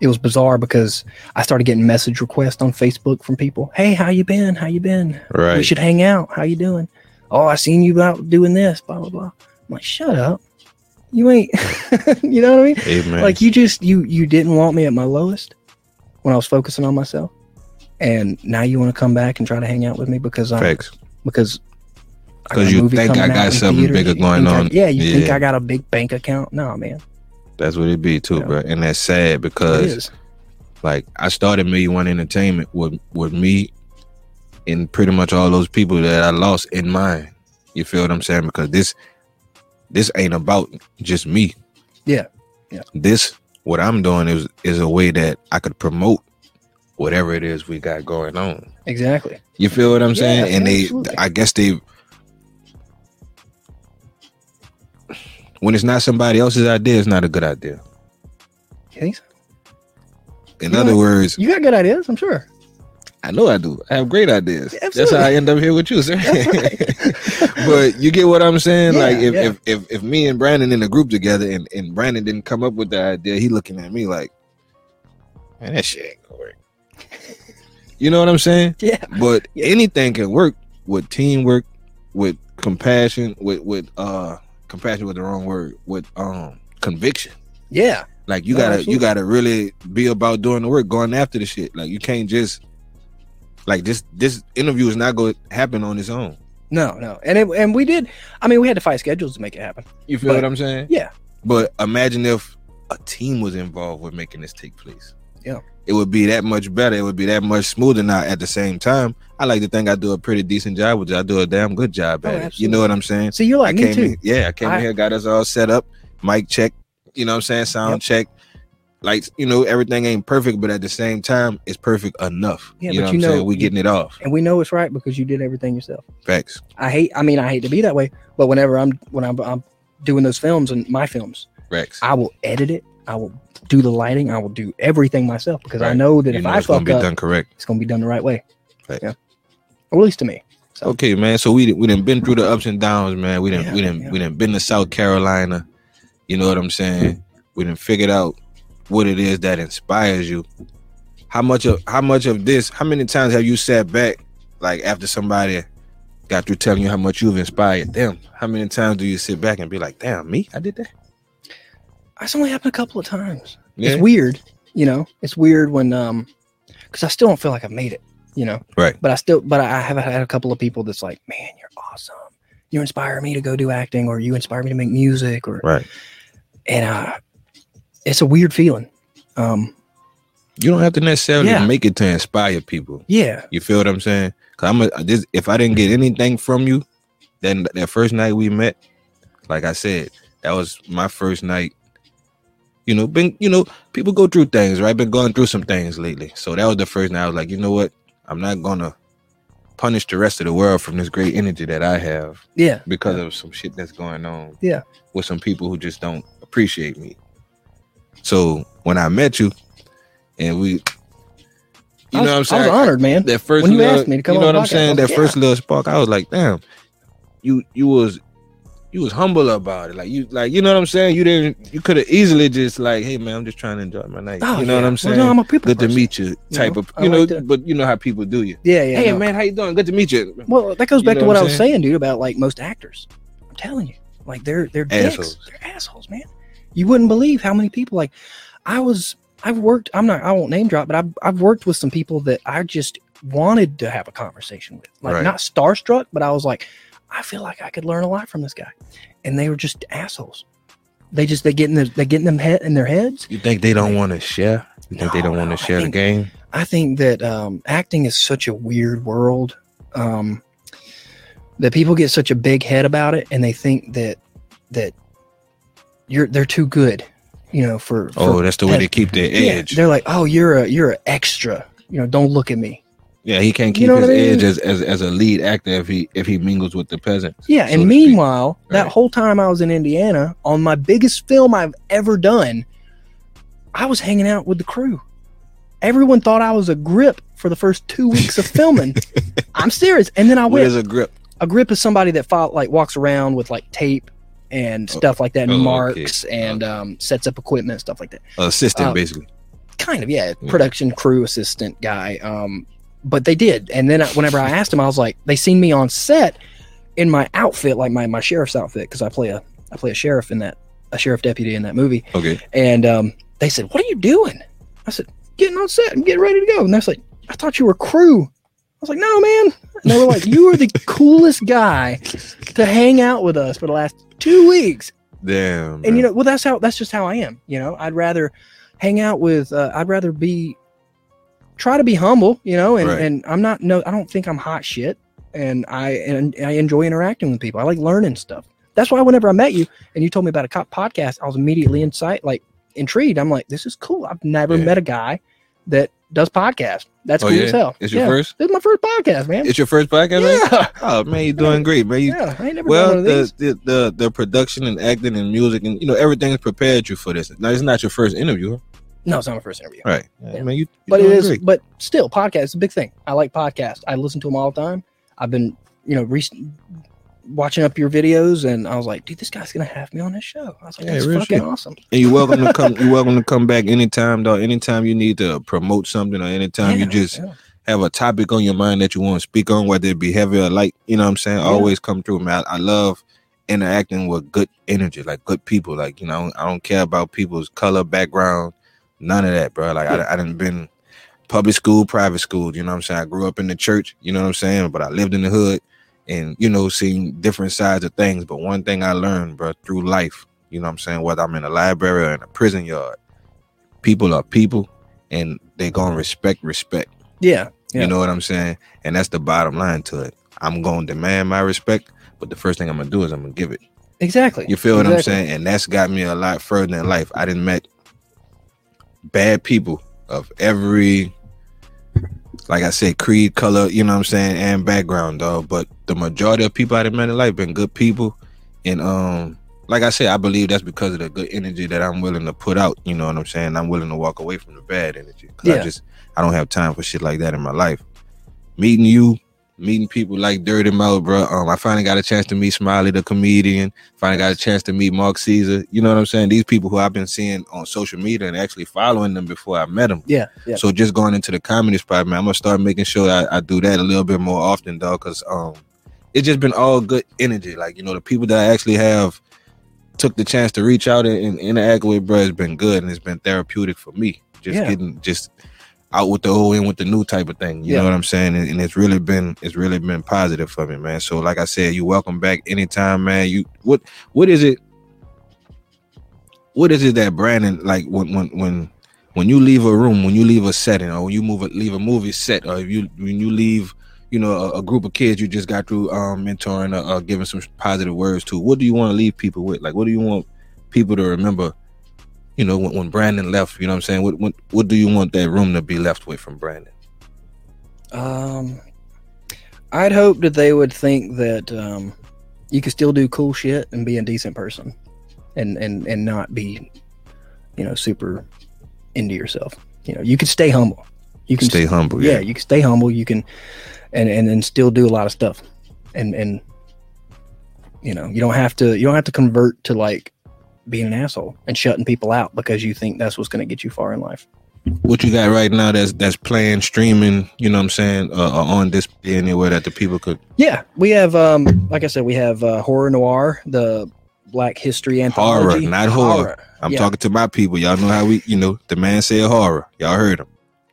[SPEAKER 2] it was bizarre because I started getting message requests on Facebook from people. Hey, how you been? How you been?
[SPEAKER 1] Right.
[SPEAKER 2] We should hang out. How you doing? Oh, I seen you out doing this. Blah blah blah. I'm like, shut up. You ain't. you know what I mean?
[SPEAKER 1] Man.
[SPEAKER 2] like you just you you didn't want me at my lowest when I was focusing on myself, and now you want to come back and try to hang out with me because I'm
[SPEAKER 1] Facts.
[SPEAKER 2] because I
[SPEAKER 1] 'Cause
[SPEAKER 2] got a
[SPEAKER 1] you think I got something
[SPEAKER 2] theaters.
[SPEAKER 1] bigger going
[SPEAKER 2] think I-
[SPEAKER 1] on.
[SPEAKER 2] yeah, you think I got a big bank account? No, man,
[SPEAKER 1] That's what it be too,
[SPEAKER 2] Yeah.
[SPEAKER 1] bro. And that's sad because like I started Million One Entertainment with with me and pretty much all those people that I lost in mind. You feel what I'm saying? Because this this ain't about just me.
[SPEAKER 2] Yeah. Yeah.
[SPEAKER 1] This what I'm doing is is a way that I could promote whatever it is we got going on.
[SPEAKER 2] Exactly.
[SPEAKER 1] You feel what I'm
[SPEAKER 2] Yeah,
[SPEAKER 1] saying? And they
[SPEAKER 2] absolutely.
[SPEAKER 1] I guess they when it's not somebody else's idea, it's not a good idea.
[SPEAKER 2] You think so?
[SPEAKER 1] In
[SPEAKER 2] Yeah.
[SPEAKER 1] other words,
[SPEAKER 2] You got good ideas, I'm sure.
[SPEAKER 1] I know I do. I have great ideas.
[SPEAKER 2] Yeah,
[SPEAKER 1] That's how I end up here with you, sir. but you get what I'm saying?
[SPEAKER 2] Yeah,
[SPEAKER 1] like if,
[SPEAKER 2] yeah.
[SPEAKER 1] if if if me and Brandon in a group together and, and Brandon didn't come up with the idea, he looking at me like, man, that shit ain't gonna work. you know what I'm saying?
[SPEAKER 2] Yeah.
[SPEAKER 1] But anything can work with teamwork, with compassion, with with uh compassion with the wrong word, with um conviction.
[SPEAKER 2] Yeah.
[SPEAKER 1] Like you
[SPEAKER 2] No,
[SPEAKER 1] gotta
[SPEAKER 2] absolutely.
[SPEAKER 1] you gotta really be about doing the work, going after the shit. Like you can't just like this this interview is not going to happen on its own.
[SPEAKER 2] No, no. And it, and we did I mean we had to fight schedules to make it happen.
[SPEAKER 1] You feel
[SPEAKER 2] But-
[SPEAKER 1] what I'm saying?
[SPEAKER 2] Yeah.
[SPEAKER 1] But imagine if a team was involved with making this take place.
[SPEAKER 2] Yeah.
[SPEAKER 1] It would be that much better. It would be that much smoother. Now, at the same time, I like to think I do a pretty decent job, which I do a damn good job
[SPEAKER 2] Oh,
[SPEAKER 1] at it. You know what I'm saying?
[SPEAKER 2] So you're like
[SPEAKER 1] I
[SPEAKER 2] me
[SPEAKER 1] came
[SPEAKER 2] too.
[SPEAKER 1] in, yeah, I came
[SPEAKER 2] I-
[SPEAKER 1] here, got us all set up, mic check, you know what I'm saying, sound
[SPEAKER 2] Yep.
[SPEAKER 1] check. Like, you know, everything ain't perfect, but at the same time, it's perfect enough.
[SPEAKER 2] Yeah,
[SPEAKER 1] you
[SPEAKER 2] but
[SPEAKER 1] know what
[SPEAKER 2] you
[SPEAKER 1] I'm
[SPEAKER 2] know-
[SPEAKER 1] saying? We
[SPEAKER 2] you-
[SPEAKER 1] getting it off.
[SPEAKER 2] And we know it's right because you did everything yourself.
[SPEAKER 1] Facts.
[SPEAKER 2] I hate. I mean, I hate to be that way, but whenever I'm when I'm, I'm doing those films and my films,
[SPEAKER 1] Facts.
[SPEAKER 2] I will edit it. I will do the lighting. I will do everything myself because I know that
[SPEAKER 1] you
[SPEAKER 2] if
[SPEAKER 1] know
[SPEAKER 2] I
[SPEAKER 1] it's gonna
[SPEAKER 2] fuck
[SPEAKER 1] be
[SPEAKER 2] up,
[SPEAKER 1] done correct.
[SPEAKER 2] it's gonna be done the right way. Yeah. At least to me. So
[SPEAKER 1] Okay, man. So we we didn't been through the ups and downs, man. We done
[SPEAKER 2] Yeah,
[SPEAKER 1] we done
[SPEAKER 2] yeah.
[SPEAKER 1] we done been to South Carolina. You know what I'm saying? We didn't figured out what it is that inspires you. How much of how much of this? How many times have you sat back, like after somebody got through telling you how much you've inspired them? How many times do you sit back and be like, "Damn, me, I did that"?
[SPEAKER 2] it's only happened a couple of times.
[SPEAKER 1] Yeah,
[SPEAKER 2] It's weird, you know. It's weird when um, because I still don't feel like I've made it, you know.
[SPEAKER 1] Right.
[SPEAKER 2] But I still, but I have had a couple of people that's like, man, you're awesome. You inspire me to go do acting, or you inspire me to make music, or
[SPEAKER 1] right.
[SPEAKER 2] and uh, it's a weird feeling. Um,
[SPEAKER 1] You don't have to necessarily
[SPEAKER 2] Yeah.
[SPEAKER 1] make it to inspire people.
[SPEAKER 2] yeah,
[SPEAKER 1] You feel what I'm saying? Cause I'm a, this, if I didn't get anything from you, then that first night we met, like I said, that was my first night. You know, been you know, people go through things, right? Been going through some things lately. So that was the first night I was like, you know what? I'm not gonna punish the rest of the world from this great energy that I have
[SPEAKER 2] Yeah.
[SPEAKER 1] because of some shit that's going on.
[SPEAKER 2] Yeah.
[SPEAKER 1] With some people who just don't appreciate me. So when I met you and we you
[SPEAKER 2] was,
[SPEAKER 1] know what I'm saying?
[SPEAKER 2] I was honored, man.
[SPEAKER 1] that first
[SPEAKER 2] When you
[SPEAKER 1] little,
[SPEAKER 2] asked me to come
[SPEAKER 1] you know what I'm saying? That
[SPEAKER 2] like,
[SPEAKER 1] first little spark, I was like, damn, you you was you was humble about it. Like you like you know what I'm saying? You didn't you could have easily just like, hey man, I'm just trying to enjoy my night.
[SPEAKER 2] Oh,
[SPEAKER 1] you know
[SPEAKER 2] yeah.
[SPEAKER 1] what I'm
[SPEAKER 2] Well,
[SPEAKER 1] saying?
[SPEAKER 2] no, I'm a people
[SPEAKER 1] Good to meet you type
[SPEAKER 2] know,
[SPEAKER 1] of
[SPEAKER 2] I
[SPEAKER 1] you know,
[SPEAKER 2] like to-
[SPEAKER 1] but you know how people do you.
[SPEAKER 2] Yeah, yeah.
[SPEAKER 1] hey
[SPEAKER 2] no.
[SPEAKER 1] man, how you doing? Good to meet you.
[SPEAKER 2] Well, that goes
[SPEAKER 1] You
[SPEAKER 2] back
[SPEAKER 1] know
[SPEAKER 2] to
[SPEAKER 1] what
[SPEAKER 2] what I was
[SPEAKER 1] saying?
[SPEAKER 2] saying, dude, about like most actors. I'm telling you, like they're they're dicks.
[SPEAKER 1] Assholes.
[SPEAKER 2] They're assholes, man. You wouldn't believe how many people like I was. I've worked. I'm not. I won't name drop, but I've I've worked with some people that I just wanted to have a conversation with, like
[SPEAKER 1] Right.
[SPEAKER 2] not starstruck, but I was like, I feel like I could learn a lot from this guy, and they were just assholes. They just they get in their they get in them head in their heads.
[SPEAKER 1] You think they don't want to share? You think they don't want to share the game?
[SPEAKER 2] I think that um, acting is such a weird world um, that people get such a big head about it, and they think that that you're they're too good, you know. For, for
[SPEAKER 1] Oh, that's the way
[SPEAKER 2] yeah,
[SPEAKER 1] they keep their
[SPEAKER 2] yeah,
[SPEAKER 1] edge.
[SPEAKER 2] they're like, oh, you're a you're an extra. You know, don't look at me.
[SPEAKER 1] Yeah, he can't
[SPEAKER 2] You
[SPEAKER 1] keep
[SPEAKER 2] know
[SPEAKER 1] his
[SPEAKER 2] I mean?
[SPEAKER 1] edge as, as as a lead actor if he if he mingles with the peasants.
[SPEAKER 2] Yeah,
[SPEAKER 1] so
[SPEAKER 2] and meanwhile, that whole time I was in Indiana on my biggest film I've ever done, I was hanging out with the crew. Everyone thought I was a grip for the first two weeks of filming. I'm serious. And then I
[SPEAKER 1] What
[SPEAKER 2] went
[SPEAKER 1] is a grip?
[SPEAKER 2] a grip is somebody that like walks around with like tape and
[SPEAKER 1] Oh,
[SPEAKER 2] stuff like that, and
[SPEAKER 1] oh, okay,
[SPEAKER 2] marks and
[SPEAKER 1] okay.
[SPEAKER 2] um, sets up equipment, stuff like that.
[SPEAKER 1] assistant,
[SPEAKER 2] um,
[SPEAKER 1] basically.
[SPEAKER 2] Kind of, yeah,
[SPEAKER 1] Yeah.
[SPEAKER 2] production crew assistant guy. Um, but they did, and then I- whenever I asked them, I was like, they seen me on set in my outfit, like my my sheriff's outfit, because I play a I play a sheriff in that a sheriff deputy in that movie,
[SPEAKER 1] Okay.
[SPEAKER 2] and um, they said, "What are you doing?" I said, "Getting on set and getting ready to go." And they're like, "I thought you were crew." I was like, "No, man." And they were like, "You are the coolest guy to hang out with us for the last two weeks."
[SPEAKER 1] Damn.
[SPEAKER 2] And you know, well, that's how that's just how I am. You know, I'd rather hang out with. Uh, I'd rather be try to be humble. You know, and
[SPEAKER 1] Right.
[SPEAKER 2] and I'm not. No, I don't think I'm hot shit. And I and I enjoy interacting with people. I like learning stuff. That's why whenever I met you and you told me about a co- podcast, I was immediately inside like intrigued. I'm like, this is cool. I've never
[SPEAKER 1] Yeah.
[SPEAKER 2] met a guy that does podcast. That's
[SPEAKER 1] Oh,
[SPEAKER 2] cool
[SPEAKER 1] yeah?
[SPEAKER 2] as hell.
[SPEAKER 1] It's your
[SPEAKER 2] yeah.
[SPEAKER 1] first?
[SPEAKER 2] This is my first podcast, man.
[SPEAKER 1] It's your first podcast? man?
[SPEAKER 2] yeah.
[SPEAKER 1] Oh man, you're doing great, man. You,
[SPEAKER 2] yeah. I ain't never
[SPEAKER 1] well, the, the the the production and acting and music and you know everything has prepared you for this. Now it's not your first interview?
[SPEAKER 2] No, it's not my first interview.
[SPEAKER 1] right?
[SPEAKER 2] Yeah.
[SPEAKER 1] man, you,
[SPEAKER 2] but
[SPEAKER 1] you're
[SPEAKER 2] it
[SPEAKER 1] doing
[SPEAKER 2] is
[SPEAKER 1] great.
[SPEAKER 2] but still podcast is a big thing i like podcasts i listen to them all the time i've been you know re- watching up your videos and i was like dude this guy's gonna have me on his show i was like
[SPEAKER 1] Yeah,
[SPEAKER 2] that's fucking
[SPEAKER 1] shit.
[SPEAKER 2] awesome
[SPEAKER 1] And you're welcome to come. You're welcome to come back anytime, though. Anytime you need to promote something, or anytime you just
[SPEAKER 2] yeah.
[SPEAKER 1] have a topic on your mind that you want to speak on, whether it be heavy or light. You know what I'm saying?
[SPEAKER 2] Yeah.
[SPEAKER 1] Always come through, man. I, I love interacting with good energy, like good people. Like you know, I don't care about people's color, background, none of that, bro. Like I, I didn't been public school, private school. You know what I'm saying? I grew up in the church. You know what I'm saying? But I lived in the hood, and you know, seeing different sides of things. But one thing I learned, bro, through life. You know what I'm saying? Whether I'm in a library or in a prison yard, people are people, and they gonna respect respect.
[SPEAKER 2] yeah Yeah.
[SPEAKER 1] You know what I'm saying? And that's the bottom line to it. I'm going to demand my respect, but the first thing I'm gonna do is I'm gonna give it.
[SPEAKER 2] exactly
[SPEAKER 1] You feel what I'm saying? And that's got me a lot further in life. I didn't met bad people of every, like I said, creed, color, you know what I'm saying, and background, dog. But the majority of people I done met in life been good people, and um, like I said, I believe that's because of the good energy that I'm willing to put out. You know what I'm saying? I'm willing to walk away from the bad energy because I just I don't have time for shit like that in my life. Meeting you, meeting people like Dirty Mouth, bro. Um, I finally got a chance to meet Smiley, the comedian. Finally got a chance to meet Mark Caesar. You know what I'm saying? These people who I've been seeing on social media and actually following them before I met them.
[SPEAKER 2] yeah yeah
[SPEAKER 1] So just going into the comedy spot, man, I'm gonna start making sure I, I do that a little bit more often, dog. Cause um, it's just been all good energy. Like you know, the people that I actually have took the chance to reach out and, and interact with, bro, has been good and it's been therapeutic for me. Just
[SPEAKER 2] Yeah.
[SPEAKER 1] getting just out with the old in with the new type of thing. You
[SPEAKER 2] Yeah.
[SPEAKER 1] know what I'm saying? And, and it's really been it's really been positive for me, man. So like I said, you welcome back anytime, man. You what what is it? What is it that Brandon like when when when when you leave a room, when you leave a setting, or when you move a, leave a movie set, or if you when you leave you know, a, a group of kids you just got through um, mentoring, uh, uh, giving some positive words to. What do you want to leave people with? Like, what do you want people to remember? You know, when, when Brandon left, you know what I'm saying. What, what what do you want that room to be left with from Brandon?
[SPEAKER 2] Um, I'd hope that they would think that um, you can still do cool shit and be a decent person, and and and not be, you know, super into yourself. You know, you can stay humble. You can
[SPEAKER 1] Stay humble.
[SPEAKER 2] yeah,
[SPEAKER 1] Yeah.
[SPEAKER 2] you can stay humble. You can, and and and still do a lot of stuff, and and you know, you don't have to you don't have to convert to like being an asshole and shutting people out because you think that's what's going to get you far in life.
[SPEAKER 1] What you got right now that's that's playing, streaming. You know what I'm saying? Uh, uh, on display anywhere that the people could
[SPEAKER 2] Yeah, we have um like I said, we have uh, horror noir, the Black History anthology.
[SPEAKER 1] Horror, not horror. I'm
[SPEAKER 2] Yeah.
[SPEAKER 1] talking to my people. Y'all know how we, you know, the man said horror. Y'all heard him.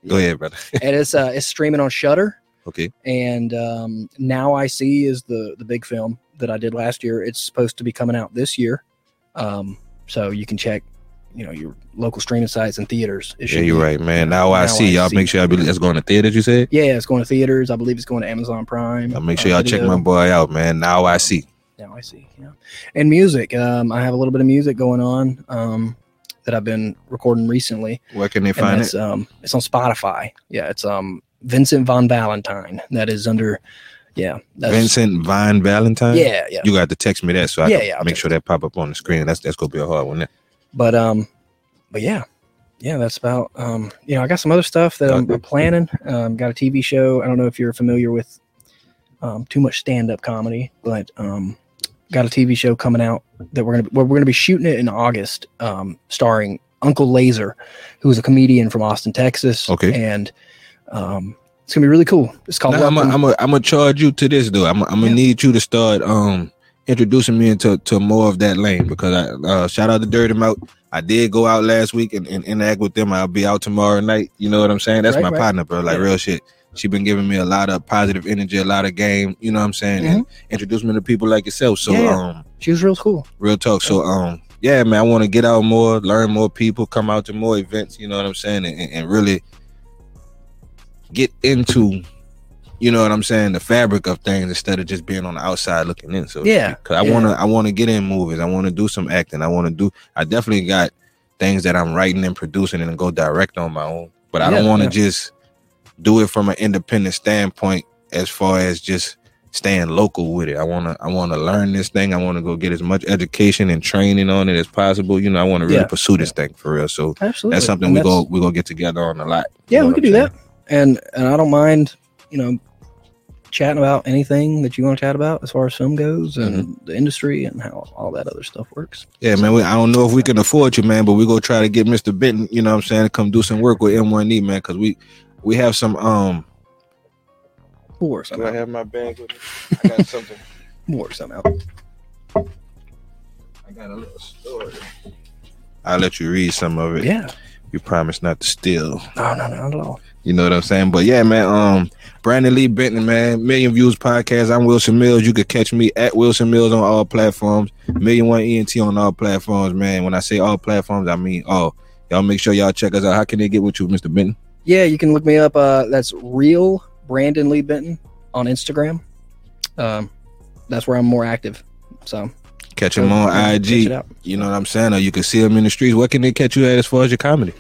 [SPEAKER 1] Go ahead, brother.
[SPEAKER 2] and it's uh it's streaming on Shutter.
[SPEAKER 1] Okay.
[SPEAKER 2] And um, now I see is the the big film that I did last year. It's supposed to be coming out this year, um, so you can check, you know, your local streaming sites and theaters. It
[SPEAKER 1] Yeah, you're
[SPEAKER 2] be-
[SPEAKER 1] right, man. Now, I see. Y'all make sure I be that's going to theaters. You said.
[SPEAKER 2] Yeah, it's going to theaters. I believe it's going to Amazon Prime.
[SPEAKER 1] I'll make sure
[SPEAKER 2] uh,
[SPEAKER 1] y'all check my boy out, man. Now I see.
[SPEAKER 2] Now I see. Yeah, and music. Um, I have a little bit of music going on. Um, that I've been recording recently.
[SPEAKER 1] Where can they find it?
[SPEAKER 2] um it's on Spotify. Yeah, it's um Vincent Von Valentine. That is under yeah.
[SPEAKER 1] Vincent Vine Valentine.
[SPEAKER 2] Yeah, yeah.
[SPEAKER 1] You got to text me that so I
[SPEAKER 2] Yeah,
[SPEAKER 1] can
[SPEAKER 2] yeah, I'll
[SPEAKER 1] make sure that pop up on the screen. That's that's gonna be a hard one. There.
[SPEAKER 2] But um but yeah. Yeah, that's about um you know, I got some other stuff that I'm, planning. Um got a TV show. I don't know if you're familiar with um too much stand-up comedy, but um got a TV show coming out that we're gonna we're, we're gonna be shooting it in August, um, starring Uncle Laser, who is a comedian from Austin, Texas.
[SPEAKER 1] Okay.
[SPEAKER 2] And um it's gonna be really cool. It's called
[SPEAKER 1] I'm gonna I'm I'm charge you to this though. I'm I'm gonna
[SPEAKER 2] Yeah.
[SPEAKER 1] need you to start um introducing me into to more of that lane because I uh, shout out to Dirty Mouth. I did go out last week and, and interact with them. I'll be out tomorrow night. You know what I'm saying? That's
[SPEAKER 2] Right,
[SPEAKER 1] my
[SPEAKER 2] right.
[SPEAKER 1] partner, bro. Like
[SPEAKER 2] Yeah.
[SPEAKER 1] real shit. She been giving me a lot of positive energy, a lot of game. You know what I'm saying? And introduce me to people like yourself. So
[SPEAKER 2] Mm-hmm. Yeah.
[SPEAKER 1] um,
[SPEAKER 2] she was real cool.
[SPEAKER 1] real talk. So um, yeah, man, I want to get out more, learn more people, come out to more events. You know what I'm saying? And- and really get into, you know what I'm saying, the fabric of things instead of just being on the outside looking in. So
[SPEAKER 2] Yeah,
[SPEAKER 1] because I
[SPEAKER 2] yeah.
[SPEAKER 1] wanna, I wanna get in movies. I wanna do some acting. I wanna do. I definitely got things that I'm writing and producing and go direct on my own. But I don't want to
[SPEAKER 2] yeah.
[SPEAKER 1] just do it from an independent standpoint as far as just staying local with it. I wanna I wanna learn this thing. I wanna go get as much education and training on it as possible. You know, I wanna really
[SPEAKER 2] Yeah.
[SPEAKER 1] pursue this thing for real. So
[SPEAKER 2] Absolutely.
[SPEAKER 1] that's something
[SPEAKER 2] And
[SPEAKER 1] we
[SPEAKER 2] that's-
[SPEAKER 1] go we go get together on a lot.
[SPEAKER 2] Yeah, we
[SPEAKER 1] can
[SPEAKER 2] do that. And and I don't mind, you know, chatting about anything that you want to chat about as far as film goes and
[SPEAKER 1] Mm-hmm.
[SPEAKER 2] the industry and how all that other stuff works.
[SPEAKER 1] Yeah, man. We, I don't know if we can afford you, man, but we go try to get Mr. Benton. You know what I'm saying? to Come do some work with M1E, man, because we we have some um.
[SPEAKER 2] We'll
[SPEAKER 1] Do I have my bag with me? I got something.
[SPEAKER 2] We'll work something out.
[SPEAKER 1] I got a little story. I'll let you read some of it.
[SPEAKER 2] Yeah.
[SPEAKER 1] You promise not to steal.
[SPEAKER 2] No, no, no, not at all.
[SPEAKER 1] You know what I'm saying? But yeah, man. Um, Brandon Lee Benton, man. Million Viewz Podcast. I'm Wilson Millz. You could catch me at Wilson Millz on all platforms. Million One ENT on all platforms, man. When I say all platforms, I mean all. Y'all make sure y'all check us out. How can they get with you, Mr. Benton?
[SPEAKER 2] Yeah, you can look me up. Uh, that's real Brandon Lee Benton on Instagram. Um, that's where I'm more active. So
[SPEAKER 1] Catch him on
[SPEAKER 2] go check it
[SPEAKER 1] IG. You know what I'm saying? Or you can see him in the streets. What can they catch you at as far as your comedy?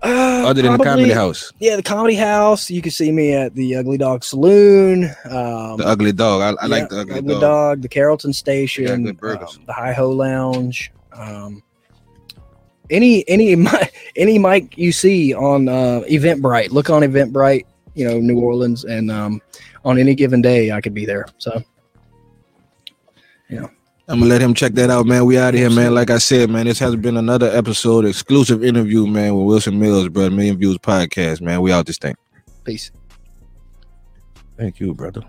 [SPEAKER 2] Uh,
[SPEAKER 1] Other than the comedy house,
[SPEAKER 2] Yeah, the comedy house. You can see me at the Ugly Dog Saloon. Um,
[SPEAKER 1] the ugly dog. I, I like the ugly, dog.
[SPEAKER 2] dog. the Carrollton Station,
[SPEAKER 1] good
[SPEAKER 2] um, the Hi Ho Lounge. Um, any any any mic you see on uh, Eventbrite, look on Eventbrite. You know, New Orleans, and um, on any given day, I could be there. So
[SPEAKER 1] I'm gonna let him check that out, man. We out of here, man. Like I said, man, this has been another episode, exclusive interview, man, with Wilson Millz, bro. Million Viewz Podcast, man. We out this thing.
[SPEAKER 2] peace.
[SPEAKER 1] Thank you, brother.